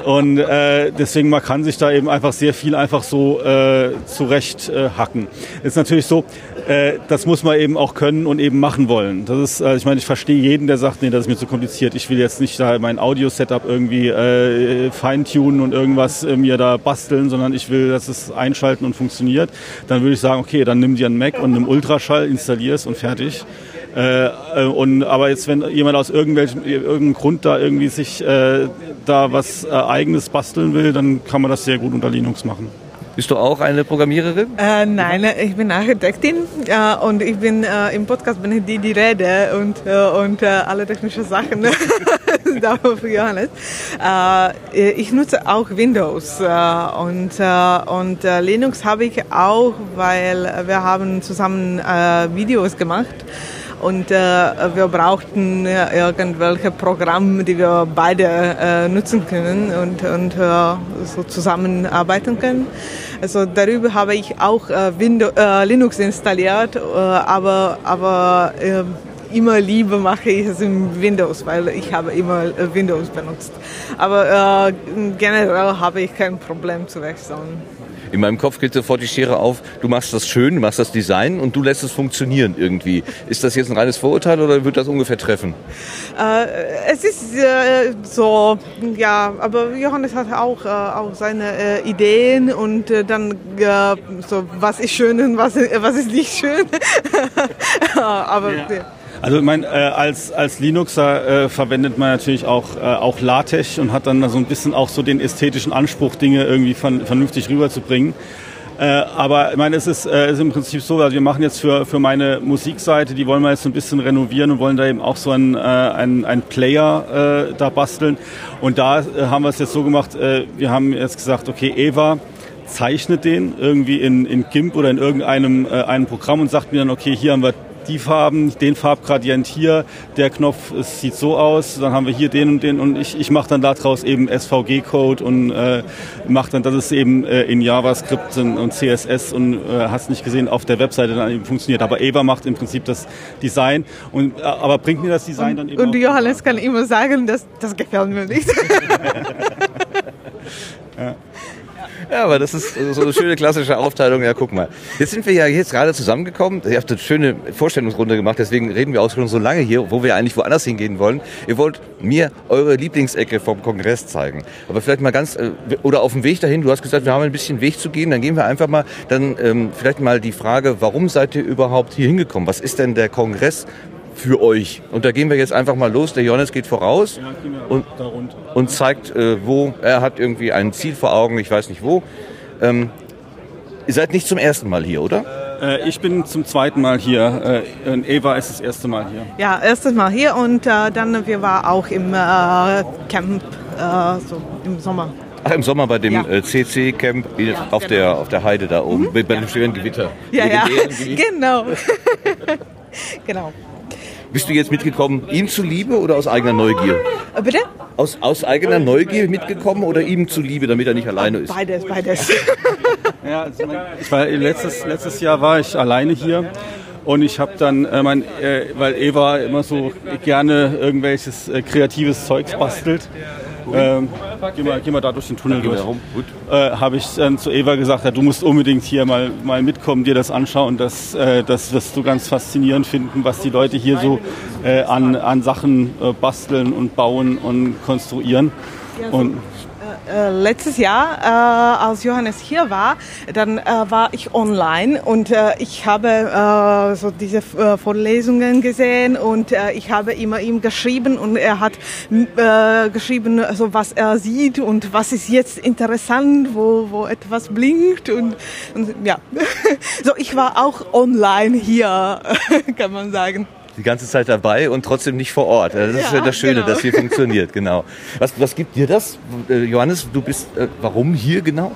Und äh, deswegen man kann sich da eben einfach sehr viel einfach so äh, zurecht äh, hacken. Ist natürlich so, äh, das muss man eben auch können und eben machen wollen. Das ist, äh, ich meine, ich verstehe jeden, der sagt, nee, das ist mir zu kompliziert. Ich will jetzt nicht da mein Audio-Setup irgendwie äh, feintunen und irgendwas äh, mir da basteln, sondern ich will, dass es einschalten und funktioniert. Dann würde ich sagen, okay, dann nimm dir einen Mac und einen Ultraschall, installier es und fertig. Äh, äh, und, aber jetzt, wenn jemand aus irgendwelchem irgendeinem Grund da irgendwie sich äh, da was äh, eigenes basteln will, dann kann man das sehr gut unter Linux machen. Bist du auch eine Programmiererin? Äh, nein, ich bin Architektin äh, und ich bin äh, im Podcast bin ich die, die rede und, äh, und äh, alle technische Sachen *laughs* dafür für Johannes. Äh, ich nutze auch Windows äh, und, äh, und äh, Linux habe ich auch, weil wir haben zusammen äh, Videos gemacht und äh, wir brauchten irgendwelche Programme, die wir beide äh, nutzen können und, und äh, so zusammenarbeiten können. Also darüber habe ich auch äh, Windows, äh, Linux installiert, äh, aber, aber immer lieber mache ich es in Windows, weil ich habe immer Windows benutzt. Aber generell habe ich kein Problem zu wechseln. In meinem Kopf geht sofort die Schere auf, du machst das schön, du machst das Design und du lässt es funktionieren irgendwie. Ist das jetzt ein reines Vorurteil oder wird das ungefähr treffen? Äh, es ist äh, so, ja, aber Johannes hat auch, äh, auch seine äh, Ideen und äh, dann äh, so, was ist schön und was, was ist nicht schön. *laughs* aber ja. Also ich meine, äh, als, als Linuxer äh, verwendet man natürlich auch, äh, auch LaTeX und hat dann so ein bisschen auch so den ästhetischen Anspruch, Dinge irgendwie von, vernünftig rüberzubringen. Äh, aber ich meine, es ist, äh, ist im Prinzip so, also wir machen jetzt für, für meine Musikseite, die wollen wir jetzt so ein bisschen renovieren und wollen da eben auch so einen, äh, einen, einen Player äh, da basteln. Und da äh, haben wir es jetzt so gemacht, äh, wir haben jetzt gesagt, okay, Eva, zeichnet den irgendwie in, in GIMP oder in irgendeinem äh, einem Programm und sagt mir dann, okay, hier haben wir die Farben, den Farbgradient hier, der Knopf es sieht so aus, dann haben wir hier den und den und ich, ich mache dann daraus eben SVG-Code und äh, mache dann, dass es eben äh, in JavaScript und, und CSS und äh, hast nicht gesehen, auf der Webseite dann eben funktioniert. Aber Eva macht im Prinzip das Design und äh, aber bringt mir das Design und, dann eben Und Johannes kann immer sagen, das, das gefällt mir nicht. *laughs* *laughs* ja. Ja, aber das ist so eine schöne klassische Aufteilung. Ja, guck mal. Jetzt sind wir ja jetzt gerade zusammengekommen. Ihr habt eine schöne Vorstellungsrunde gemacht, deswegen reden wir auch schon so lange hier, wo wir eigentlich woanders hingehen wollen. Ihr wollt mir eure Lieblingsecke vom Kongress zeigen. Aber vielleicht mal ganz, oder auf dem Weg dahin, du hast gesagt, wir haben ein bisschen Weg zu gehen, dann gehen wir einfach mal, dann ähm, vielleicht mal die Frage, warum seid ihr überhaupt hier hingekommen? Was ist denn der Kongress für euch. Und da gehen wir jetzt einfach mal los. Der Johannes geht voraus ja, und, und, zeigt, äh, wo. Er hat irgendwie ein Ziel vor Augen, ich weiß nicht wo. Ähm, ihr seid nicht zum ersten Mal hier, oder? Äh, ich bin zum zweiten Mal hier. Äh, Eva ist das erste Mal hier. Ja, erstes Mal hier und äh, dann wir waren auch im äh, Camp so im Sommer. Ach, im Sommer bei dem ja. CC-Camp ja, auf, genau. der, auf der Heide da oben, mhm. bei dem schweren Gewitter. Ja, ja, *laughs* genau. *laughs* genau. Bist du jetzt mitgekommen, ihm zuliebe oder aus eigener Neugier? Bitte? Aus, aus eigener Neugier mitgekommen oder ihm zuliebe, damit er nicht alleine ist? Beides, beides. *laughs* ja, also ich war, letztes, letztes Jahr war ich alleine hier. Und ich habe dann, äh, mein, äh, weil Eva immer so gerne irgendwelches äh, kreatives Zeugs bastelt, ähm, geh, mal, geh mal da durch den Tunnel durch. Äh, Habe ich dann zu Eva gesagt, ja, du musst unbedingt hier mal, mal mitkommen, dir das anschauen. Das, äh, das wirst du ganz faszinierend finden, was die Leute hier so äh, an, an Sachen basteln und bauen und konstruieren. Ja, so, und äh, letztes Jahr, äh, als Johannes hier war, dann äh, war ich online und äh, ich habe so diese Vorlesungen gesehen und ich habe immer ihm geschrieben und er hat geschrieben, so was er sieht und was ist jetzt interessant, wo, wo etwas blinkt und, und ja, *laughs* so ich war auch online hier, *laughs* kann man sagen die ganze Zeit dabei und trotzdem nicht vor Ort. Das ist ja, das Schöne, genau. dass hier funktioniert, genau. Was, was gibt dir das? Äh, Johannes, du bist, äh, warum hier genau?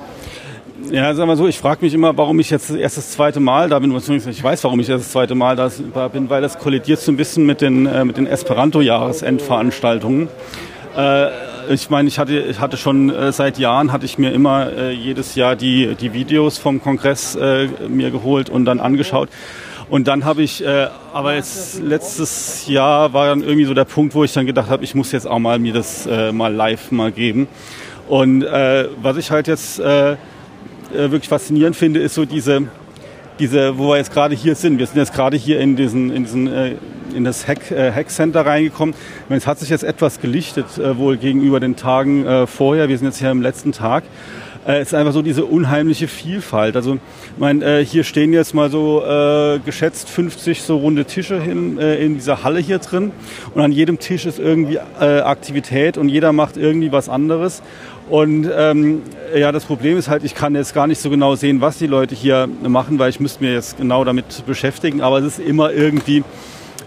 Ja, sag mal so, ich frage mich immer, warum ich jetzt erst das zweite Mal da bin. Ich weiß, warum ich erst das zweite Mal da bin, weil das kollidiert so ein bisschen mit den, äh, mit den Esperanto-Jahresendveranstaltungen. Äh, ich meine, ich hatte, ich hatte schon äh, seit Jahren, hatte ich mir immer äh, jedes Jahr die, die Videos vom Kongress äh, mir geholt und dann angeschaut. Und dann habe ich, äh, aber jetzt letztes Jahr war dann irgendwie so der Punkt, wo ich dann gedacht habe, ich muss jetzt auch mal mir das äh, mal live mal geben. Und äh, was ich halt jetzt äh, äh wirklich faszinierend finde, ist so diese, diese, wo wir jetzt gerade hier sind. Wir sind jetzt gerade hier in diesen, in diesen äh, in das Hack, äh, Hack Center reingekommen. Es hat sich jetzt etwas gelichtet, äh, wohl gegenüber den Tagen äh, vorher. Wir sind jetzt hier im letzten Tag äh, ist einfach so diese unheimliche Vielfalt. Also ich mein, äh, hier stehen jetzt mal so äh, geschätzt 50 so runde Tische hin, äh, in dieser Halle hier drin und an jedem Tisch ist irgendwie äh, Aktivität und jeder macht irgendwie was anderes. Und ähm, ja, das Problem ist halt, ich kann jetzt gar nicht so genau sehen, was die Leute hier machen, weil ich müsste mir jetzt genau damit beschäftigen. Aber es ist immer irgendwie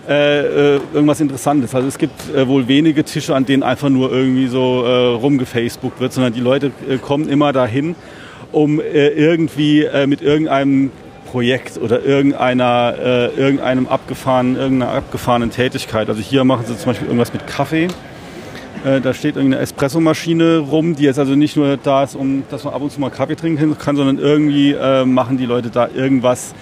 äh, äh, irgendwas Interessantes. Also es gibt äh, wohl wenige Tische, an denen einfach nur irgendwie so äh, rumgefacebookt wird, sondern die Leute äh, kommen immer dahin, um äh, irgendwie äh, mit irgendeinem Projekt oder irgendeiner, irgendeinem abgefahrenen, irgendeiner abgefahrenen Tätigkeit. Also hier machen sie zum Beispiel irgendwas mit Kaffee. Da steht irgendeine Espressomaschine rum, die jetzt also nicht nur da ist, um dass man ab und zu mal Kaffee trinken kann, sondern irgendwie machen die Leute da irgendwas,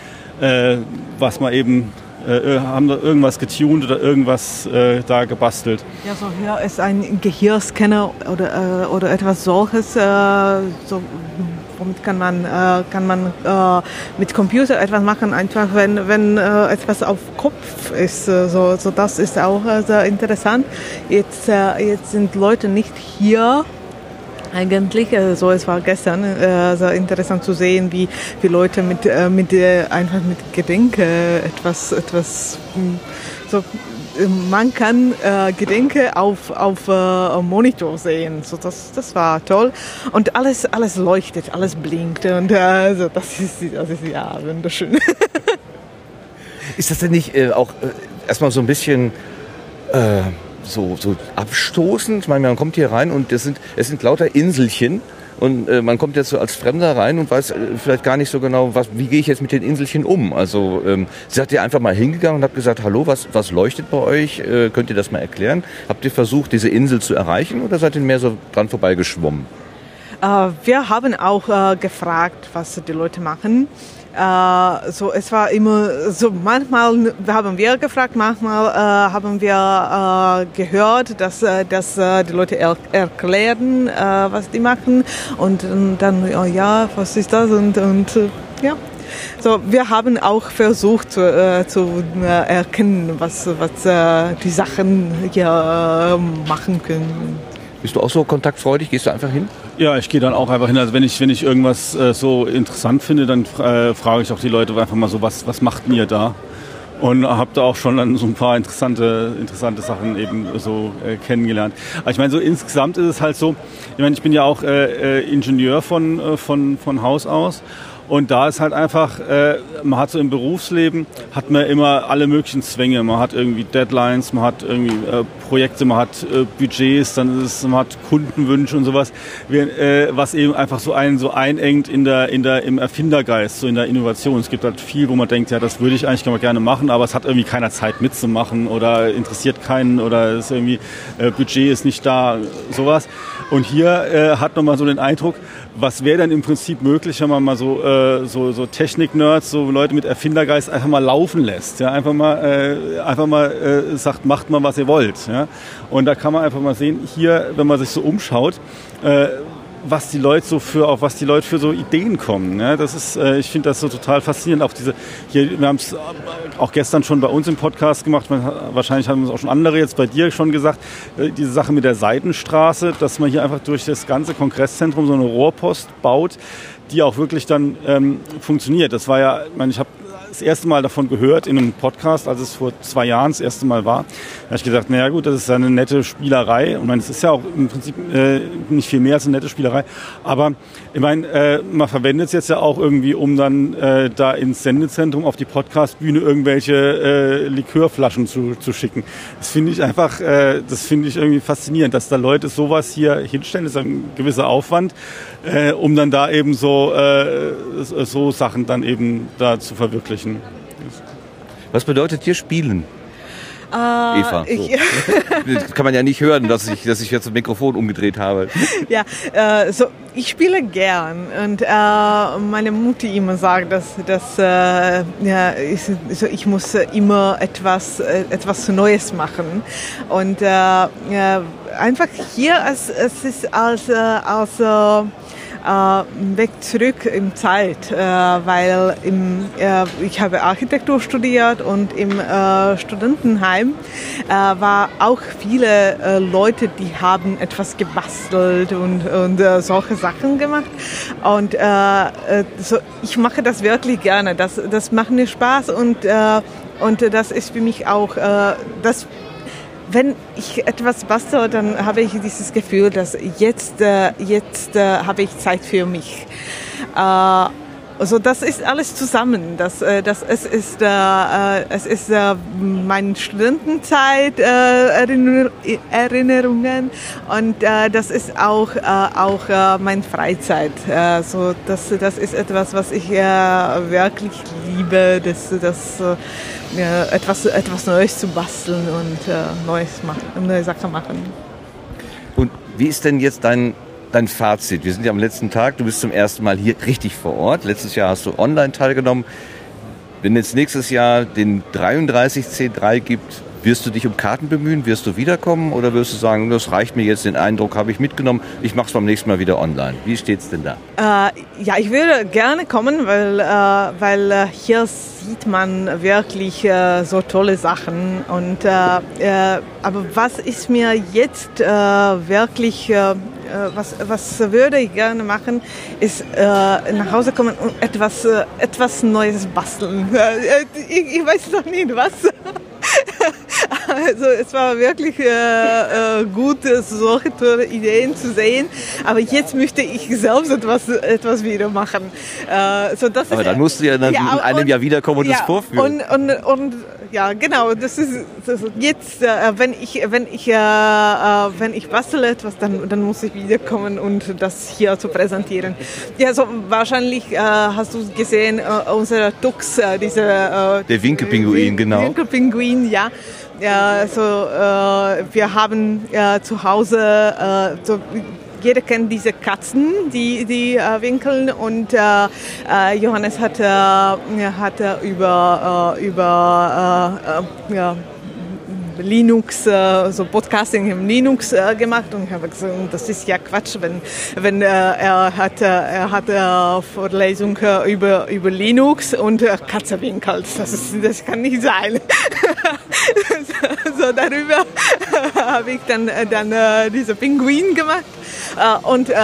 was man eben äh, äh, haben da irgendwas getuned oder irgendwas äh, da gebastelt. Ja, so hier ist ein Gehirnscanner oder, äh, oder etwas solches. Äh, so, womit kann man, äh, kann man mit Computer etwas machen, einfach wenn, wenn etwas auf Kopf ist. so, so das ist auch sehr interessant. Jetzt, jetzt sind Leute nicht hier eigentlich, also es war gestern äh, sehr interessant zu sehen, wie, wie Leute mit, äh, mit äh, einfach mit Gedenke etwas, etwas hm, so man kann äh, Gedenke auf, auf äh, Monitor sehen. So, das, das war toll. Und alles, alles leuchtet, alles blinkt. Und äh, also, das, ist, das ist ja wunderschön. *laughs* ist das denn nicht äh, auch äh, erstmal so ein bisschen äh, so, so abstoßend. Ich meine, man kommt hier rein und das sind, es sind lauter Inselchen. Und äh, man kommt jetzt so als Fremder rein und weiß äh, vielleicht gar nicht so genau, was, wie gehe ich jetzt mit den Inselchen um. Also ähm, seid ihr einfach mal hingegangen und habt gesagt, hallo, was, was leuchtet bei euch? Äh, könnt ihr das mal erklären? Habt ihr versucht, diese Insel zu erreichen oder seid ihr mehr so dran vorbeigeschwommen? Äh, wir haben auch äh, gefragt, was die Leute machen. Äh, so, es war immer so, manchmal haben wir gefragt, manchmal äh, haben wir äh, gehört, dass, äh, dass äh, die Leute er erklären, äh, was die machen und, und dann, oh, ja, was ist das und, und ja. So, wir haben auch versucht zu, äh, zu äh, erkennen, was, was äh, die Sachen hier machen können. Bist du auch so kontaktfreudig? Gehst du einfach hin? Ja, ich gehe dann auch einfach hin. Also wenn ich, wenn ich irgendwas äh, so interessant finde, dann äh, frage ich auch die Leute einfach mal so, was, was macht ihr da? Und habe da auch schon dann so ein paar interessante, interessante Sachen eben so äh, kennengelernt. Aber ich meine, so insgesamt ist es halt so, ich meine, ich bin ja auch äh, äh Ingenieur von, äh, von, von Haus aus und da ist halt einfach, äh, man hat so im Berufsleben, hat man immer alle möglichen Zwänge. Man hat irgendwie Deadlines, man hat irgendwie äh, Projekte, man hat äh, Budgets, dann ist, man hat Kundenwünsche und sowas, äh, was eben einfach so einen so einengt in der, in der, im Erfindergeist, so in der Innovation. Es gibt halt viel, wo man denkt, ja, das würde ich eigentlich gerne machen, aber es hat irgendwie keiner Zeit mitzumachen oder interessiert keinen oder ist irgendwie, äh, Budget ist nicht da, sowas. Und hier äh, hat man mal so den Eindruck, was wäre denn im Prinzip möglich, wenn man mal so, äh, so, so Technik-Nerds, so Leute mit Erfindergeist einfach mal laufen lässt. Ja? Einfach mal, äh, einfach mal äh, sagt, macht mal, was ihr wollt. Ja? Und da kann man einfach mal sehen, hier, wenn man sich so umschaut, äh, was die Leute so für, auf was die Leute für so Ideen kommen. Ne? Das ist, äh, ich finde das so total faszinierend. Auch diese, hier, wir haben es auch gestern schon bei uns im Podcast gemacht. Wahrscheinlich haben es auch schon andere jetzt bei dir schon gesagt. Äh, diese Sache mit der Seitenstraße, dass man hier einfach durch das ganze Kongresszentrum so eine Rohrpost baut, die auch wirklich dann ähm, funktioniert. Das war ja, ich meine, ich habe das erste Mal davon gehört in einem Podcast, als es vor zwei Jahren das erste Mal war. Da habe ich gedacht, naja gut, das ist eine nette Spielerei. Und meine, es ist ja auch im Prinzip äh, nicht viel mehr als eine nette Spielerei. Aber ich meine, äh, man verwendet es jetzt ja auch irgendwie, um dann äh, da ins Sendezentrum auf die Podcastbühne irgendwelche äh, Likörflaschen zu, zu schicken. Das finde ich einfach, äh, das finde ich irgendwie faszinierend, dass da Leute sowas hier hinstellen. Das ist ein gewisser Aufwand, äh, um dann da eben so, äh, so Sachen dann eben da zu verwirklichen sprechen. Was bedeutet hier spielen? Äh, Eva. So. Das *laughs* kann man ja nicht hören, dass ich, dass ich jetzt das Mikrofon umgedreht habe. ja, äh, so, ich spiele gern und äh, meine Mutter immer sagt, dass, dass äh, ja, ich, so, ich muss immer etwas, äh, etwas Neues machen und äh, ja, einfach hier es, es ist als, äh, als äh, äh, weg zurück in Zeit, äh, weil im, äh, ich habe Architektur studiert und im äh, Studentenheim äh, war auch viele äh, Leute, die haben etwas gebastelt und, und solche Sachen gemacht. Und so, ich mache das wirklich gerne. Das, das macht mir Spaß und, und das ist für mich auch, das wenn ich etwas bastel, dann habe ich dieses Gefühl, dass jetzt, äh, jetzt äh, habe ich Zeit für mich. Also das ist alles zusammen. Das, äh, das, es ist, äh, äh es ist äh, meine Studentenzeit äh, Erinnerungen und äh, das ist auch, äh, auch äh, meine Freizeit. Äh, das, das ist etwas, was ich äh, wirklich liebe, das, das, äh, etwas, etwas Neues zu basteln und äh, Neues machen, neue Sachen machen. Und wie ist denn jetzt dein dein Fazit? Wir sind ja am letzten Tag, du bist zum ersten Mal hier richtig vor Ort. Letztes Jahr hast du online teilgenommen. Wenn es nächstes Jahr den 33C3 gibt, wirst du dich um Karten bemühen? Wirst du wiederkommen? Oder wirst du sagen, das reicht mir jetzt, den Eindruck habe ich mitgenommen, ich mache es beim nächsten Mal wieder online? Wie steht es denn da? Äh, ja, ich würde gerne kommen, weil, äh, weil äh, hier sieht man wirklich äh, so tolle Sachen. Und, äh, äh, aber was ist mir jetzt wirklich was, was würde ich gerne machen, ist äh, nach Hause kommen und etwas, äh, etwas Neues basteln. *laughs* ich, ich weiß noch nicht was. *laughs* Also es war wirklich äh, äh, gut, solche tolle Ideen zu sehen. Aber jetzt möchte ich selbst etwas, etwas wieder machen. Äh, so das Aber ist, dann musst du ja in einem Jahr wiederkommen und ja, das vorführen. Und, und, und ja, genau. Das ist, das ist jetzt, äh, wenn ich, wenn ich, äh, äh, wenn ich bastel etwas, dann, dann muss ich wiederkommen und das hier zu präsentieren. Ja, so wahrscheinlich äh, hast du gesehen, äh, unser Tux, äh, dieser äh, der Winkelpinguin, genau. Winkelpinguin, ja. Ja, also äh, wir haben äh, zu Hause äh, so jeder kennt diese Katzen, die, die äh, winkeln und äh, äh, Johannes hat, äh, hat über, äh, über äh, ja, Linux, so Podcasting im Linux gemacht und ich habe gesagt, das ist ja Quatsch, wenn, wenn er hat, er hat Vorlesung über, über Linux und Katze winkelt. Das, ist, das kann nicht sein. So, darüber *laughs* habe ich dann, dann diese Pinguin gemacht äh, und äh,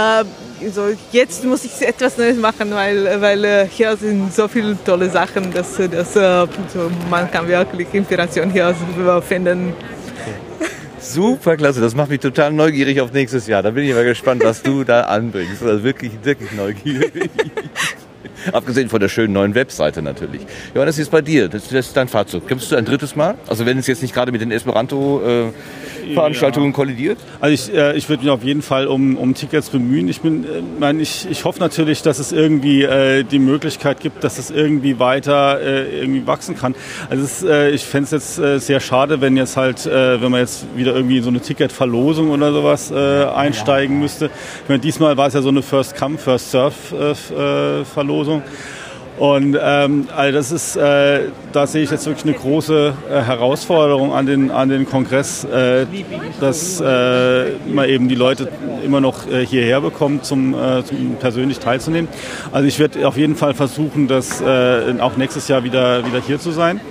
so, jetzt muss ich etwas Neues machen, weil, weil äh, hier sind so viele tolle Sachen, dass, dass so, man kann wirklich Inspiration hier finden. Super klasse, das macht mich total neugierig auf nächstes Jahr. Da bin ich mal gespannt, was du da anbringst. Also wirklich, wirklich neugierig. *laughs* *laughs* Abgesehen von der schönen neuen Webseite natürlich. Johannes, wie ist bei dir? Das, ist dein Fazit. Kommst du ein drittes Mal? Also wenn es jetzt nicht gerade mit den Esperanto-Veranstaltungen äh, ja. kollidiert? Also ich, äh, ich würde mich auf jeden Fall um, um Tickets bemühen. Ich, bin, äh, mein, ich, ich hoffe natürlich, dass es irgendwie äh, die Möglichkeit gibt, dass es irgendwie weiter äh, irgendwie wachsen kann. Also es, äh, ich fände es jetzt äh, sehr schade, wenn jetzt halt, äh, wenn man jetzt wieder irgendwie so eine Ticketverlosung oder sowas äh, einsteigen ja. müsste. Ich meine, diesmal war es ja so eine First Come, First Serve äh, äh Verlosung. Und ähm, also das ist, äh, da sehe ich jetzt wirklich eine große äh, Herausforderung an den, an den Kongress, äh, dass äh, man eben die Leute immer noch äh, hierher bekommt, zum, äh, zum persönlich teilzunehmen. Also ich werde auf jeden Fall versuchen, das äh, auch nächstes Jahr wieder, wieder hier zu sein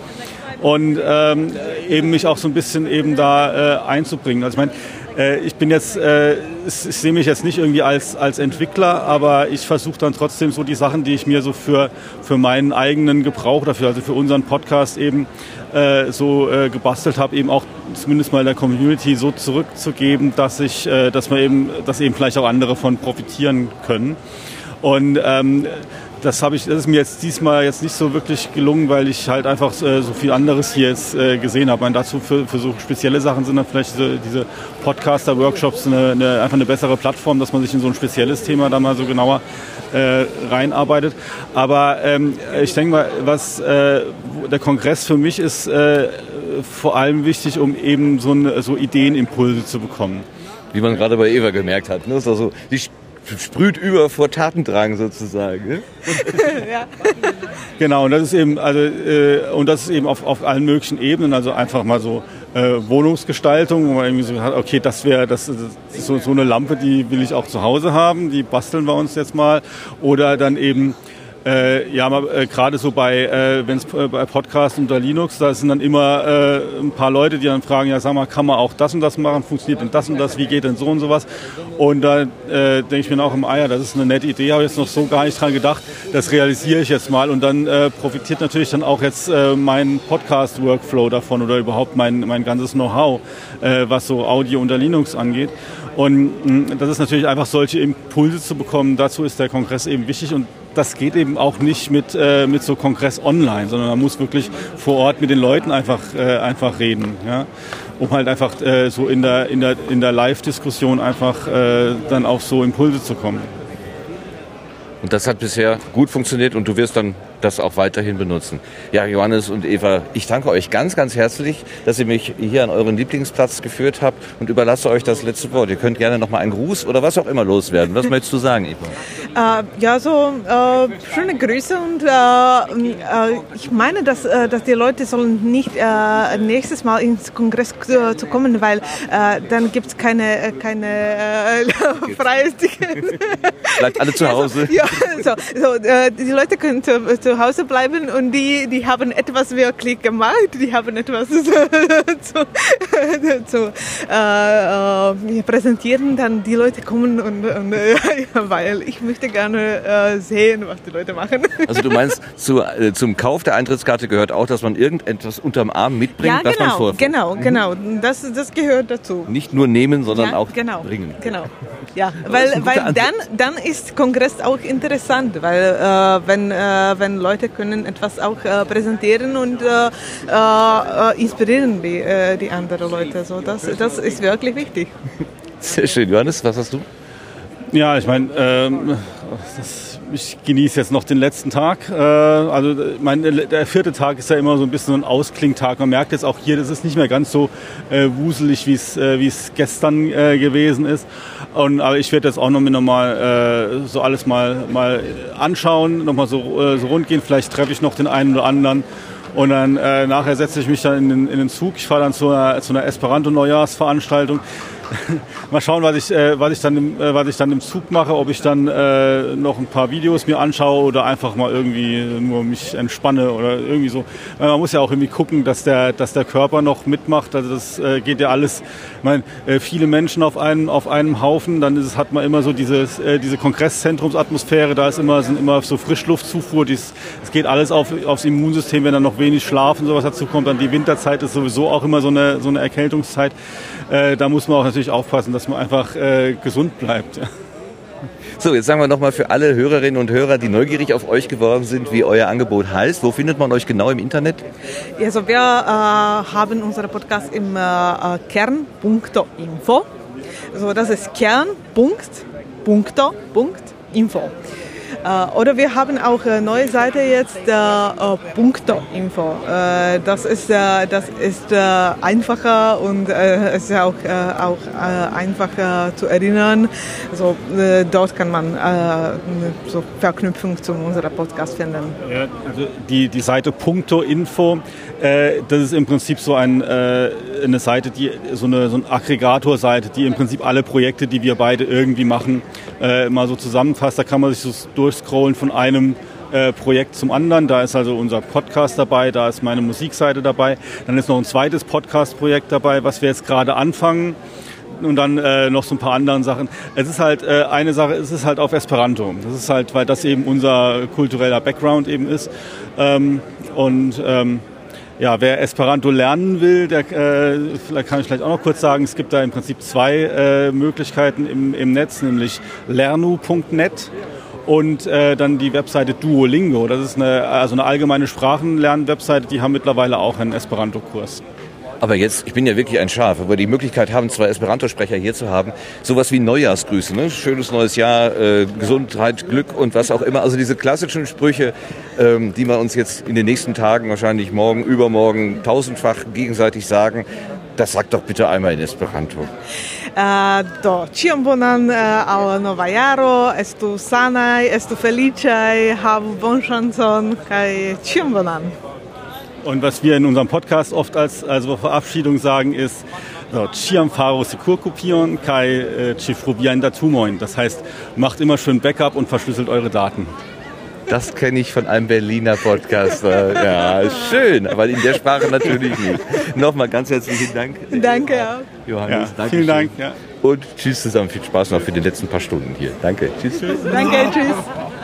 und ähm, eben mich auch so ein bisschen eben da äh, einzubringen. Also ich meine, ich bin jetzt, äh, ich sehe mich jetzt nicht irgendwie als, als Entwickler, aber ich versuche dann trotzdem so die Sachen, die ich mir so für, für meinen eigenen Gebrauch dafür, also für unseren Podcast eben äh, so äh, gebastelt habe, eben auch zumindest mal der Community so zurückzugeben, dass ich, äh, dass man eben, dass eben vielleicht auch andere von profitieren können. Und ähm, das habe ich, das ist mir jetzt diesmal jetzt nicht so wirklich gelungen, weil ich halt einfach äh, so viel anderes hier jetzt äh, gesehen habe. Dazu für, für so spezielle Sachen sind dann vielleicht diese, diese Podcaster-Workshops eine, eine, einfach eine bessere Plattform, dass man sich in so ein spezielles Thema da mal so genauer äh, reinarbeitet. Aber ähm, ich denke mal, was äh, der Kongress für mich ist äh, vor allem wichtig, um eben so, eine, so Ideenimpulse zu bekommen. Wie man gerade bei Eva gemerkt hat. Ne? Also die sprüht über vor Tatendrang sozusagen. Ne? *laughs* ja. Genau, und das ist eben, also, äh, und das ist eben auf, auf allen möglichen Ebenen, also einfach mal so äh, Wohnungsgestaltung, wo man irgendwie so hat, okay, das wäre das, das so, so eine Lampe, die will ich auch zu Hause haben, die basteln wir uns jetzt mal. Oder dann eben äh, ja, äh, gerade so bei, äh, wenn es äh, bei Podcasts unter Linux, da sind dann immer äh, ein paar Leute, die dann fragen, ja, sag mal, kann man auch das und das machen? Funktioniert denn das und das? Wie geht denn so und sowas? Und da äh, denke ich mir auch im Eier, das ist eine nette Idee, habe jetzt noch so gar nicht dran gedacht. Das realisiere ich jetzt mal und dann äh, profitiert natürlich dann auch jetzt äh, mein Podcast-Workflow davon oder überhaupt mein, mein ganzes Know-how, äh, was so Audio unter Linux angeht. Und mh, das ist natürlich einfach solche Impulse zu bekommen. Dazu ist der Kongress eben wichtig und das geht eben auch nicht mit, äh, mit so Kongress online, sondern man muss wirklich vor Ort mit den Leuten einfach, äh, einfach reden. Ja? um halt einfach äh, so in der, in der, in der Live-Diskussion einfach äh, dann auf so Impulse zu kommen. Und das hat bisher gut funktioniert und du wirst dann das auch weiterhin benutzen. Ja, Johannes und Eva, ich danke euch ganz, ganz herzlich, dass ihr mich hier an euren Lieblingsplatz geführt habt und überlasse euch das letzte Wort. Ihr könnt gerne noch mal einen Gruß oder was auch immer loswerden. Was möchtest du sagen, Eva? *laughs* Äh, ja, so äh, schöne Grüße und äh, äh ich meine, dass, äh, dass die Leute sollen nicht äh, nächstes Mal ins Kongress zu kommen, weil dann gibt es keine, keine *laughs* freie Ticket. Bleibt alle zu *laughs* Hause. Ja, so, so, die Leute können zu, zu zu Hause bleiben und die, die haben etwas wirklich gemacht, die haben etwas *laughs* zu, *laughs* zu, äh, äh, präsentieren, dann die Leute kommen und, und *laughs* äh, weil ich möchte gerne äh, sehen, was die Leute machen. Also du meinst, zu, äh, zum Kauf der Eintrittskarte gehört auch, dass man irgendetwas unterm Arm mitbringt, ja, genau, was man vorhat. Genau, genau, das, das gehört dazu. Nicht nur nehmen, sondern ja, auch genau, bringen. Genau, ja, weil, weil dann, dann ist Kongress auch interessant, weil äh, wenn, wenn Leute können etwas auch äh, präsentieren und äh, äh, inspirieren die, äh, die anderen Leute. So, das, das ist wirklich wichtig. Sehr schön. Johannes, was hast du? Ja, ich meine, ähm, ich genieße jetzt noch den letzten Tag. Äh, also mein, der vierte Tag ist ja immer so ein bisschen so ein Ausklingtag. Man merkt jetzt auch hier, das ist nicht mehr ganz so äh, wuselig, wie es äh, wie es gestern äh, gewesen ist. Und, aber ich werde jetzt auch noch mit nochmal äh, so alles mal, mal anschauen, nochmal so, äh, so rund gehen. Vielleicht treffe ich noch den einen oder anderen. Und dann äh, nachher setze ich mich dann in den, in den Zug. Ich fahre dann zu einer, zu einer Esperanto-Neujahrsveranstaltung. *laughs* mal schauen, was ich, äh, was, ich dann im, äh, was ich dann im Zug mache, ob ich dann äh, noch ein paar Videos mir anschaue oder einfach mal irgendwie nur mich entspanne oder irgendwie so. Weil man muss ja auch irgendwie gucken, dass der, dass der Körper noch mitmacht. Also das äh, geht ja alles. Ich meine, äh, viele Menschen auf einem, auf einem Haufen, dann ist es, hat man immer so dieses, äh, diese Kongresszentrumsatmosphäre, da ist immer, sind immer so Frischluftzufuhr, es geht alles auf, aufs Immunsystem, wenn dann noch wenig Schlaf und sowas dazu kommt. Dann die Winterzeit ist sowieso auch immer so eine, so eine Erkältungszeit. Äh, da muss man auch natürlich aufpassen, dass man einfach äh, gesund bleibt. So, jetzt sagen wir nochmal für alle Hörerinnen und Hörer, die neugierig auf euch geworden sind, wie euer Angebot heißt. Wo findet man euch genau im Internet? Also wir äh, haben unseren Podcast im äh, äh kern.info. Also das ist kern.info. Äh, oder wir haben auch eine neue Seite jetzt, der äh, Punkto-Info. Äh, das ist, äh, das ist äh, einfacher und äh, es ist auch, äh, auch äh, einfacher zu erinnern. Also, äh, dort kann man äh, so Verknüpfung zu unserem Podcast finden. Ja, also die, die Seite Punkto-Info, äh, das ist im Prinzip so ein, äh, eine Seite, die so eine, so eine Aggregatorseite, die im Prinzip alle Projekte, die wir beide irgendwie machen, äh, mal so zusammenfasst. Da kann man sich so durchscrollen von einem äh, Projekt zum anderen. Da ist also unser Podcast dabei, da ist meine Musikseite dabei. Dann ist noch ein zweites Podcast-Projekt dabei, was wir jetzt gerade anfangen. Und dann äh, noch so ein paar anderen Sachen. Es ist halt äh, eine Sache, es ist halt auf Esperanto. Das ist halt, weil das eben unser kultureller Background eben ist. Ähm, und ähm, ja, wer Esperanto lernen will, der, äh, kann ich vielleicht auch noch kurz sagen, es gibt da im Prinzip zwei äh, Möglichkeiten im, im Netz, nämlich lernu.net und äh, dann die Webseite Duolingo. Das ist eine, also eine allgemeine Sprachenlern-Webseite, die haben mittlerweile auch einen Esperanto-Kurs. Aber jetzt, ich bin ja wirklich ein Schaf, aber die Möglichkeit haben, zwei Esperanto-Sprecher hier zu haben, sowas wie Neujahrsgrüße, ne? schönes neues Jahr, äh, Gesundheit, Glück und was auch immer. Also diese klassischen Sprüche, ähm, die wir uns jetzt in den nächsten Tagen, wahrscheinlich morgen, übermorgen, tausendfach gegenseitig sagen, das sagt doch bitte einmal in Esperanto. Uh, do, ĉion bonan uh, al nova jaro, estu sanaj, estu feliĉaj, havu bonŝancon kaj ĉion bonan. Und was wir in unserem Podcast oft als also Verabschiedung sagen ist, so, Chiam faro secur kopieren, kai äh, chifrubian datumoin. Das heißt, macht immer schön Backup und verschlüsselt eure Daten. Das kenne ich von einem Berliner Podcaster. Ja, schön, aber in der Sprache natürlich nicht. Nochmal ganz herzlichen Dank. Danke auch. Johannes, Ja, danke vielen. Dank. Ja. Und tschüss zusammen. Viel Spaß noch für die letzten paar Stunden hier. Danke. Tschüss. Danke, tschüss.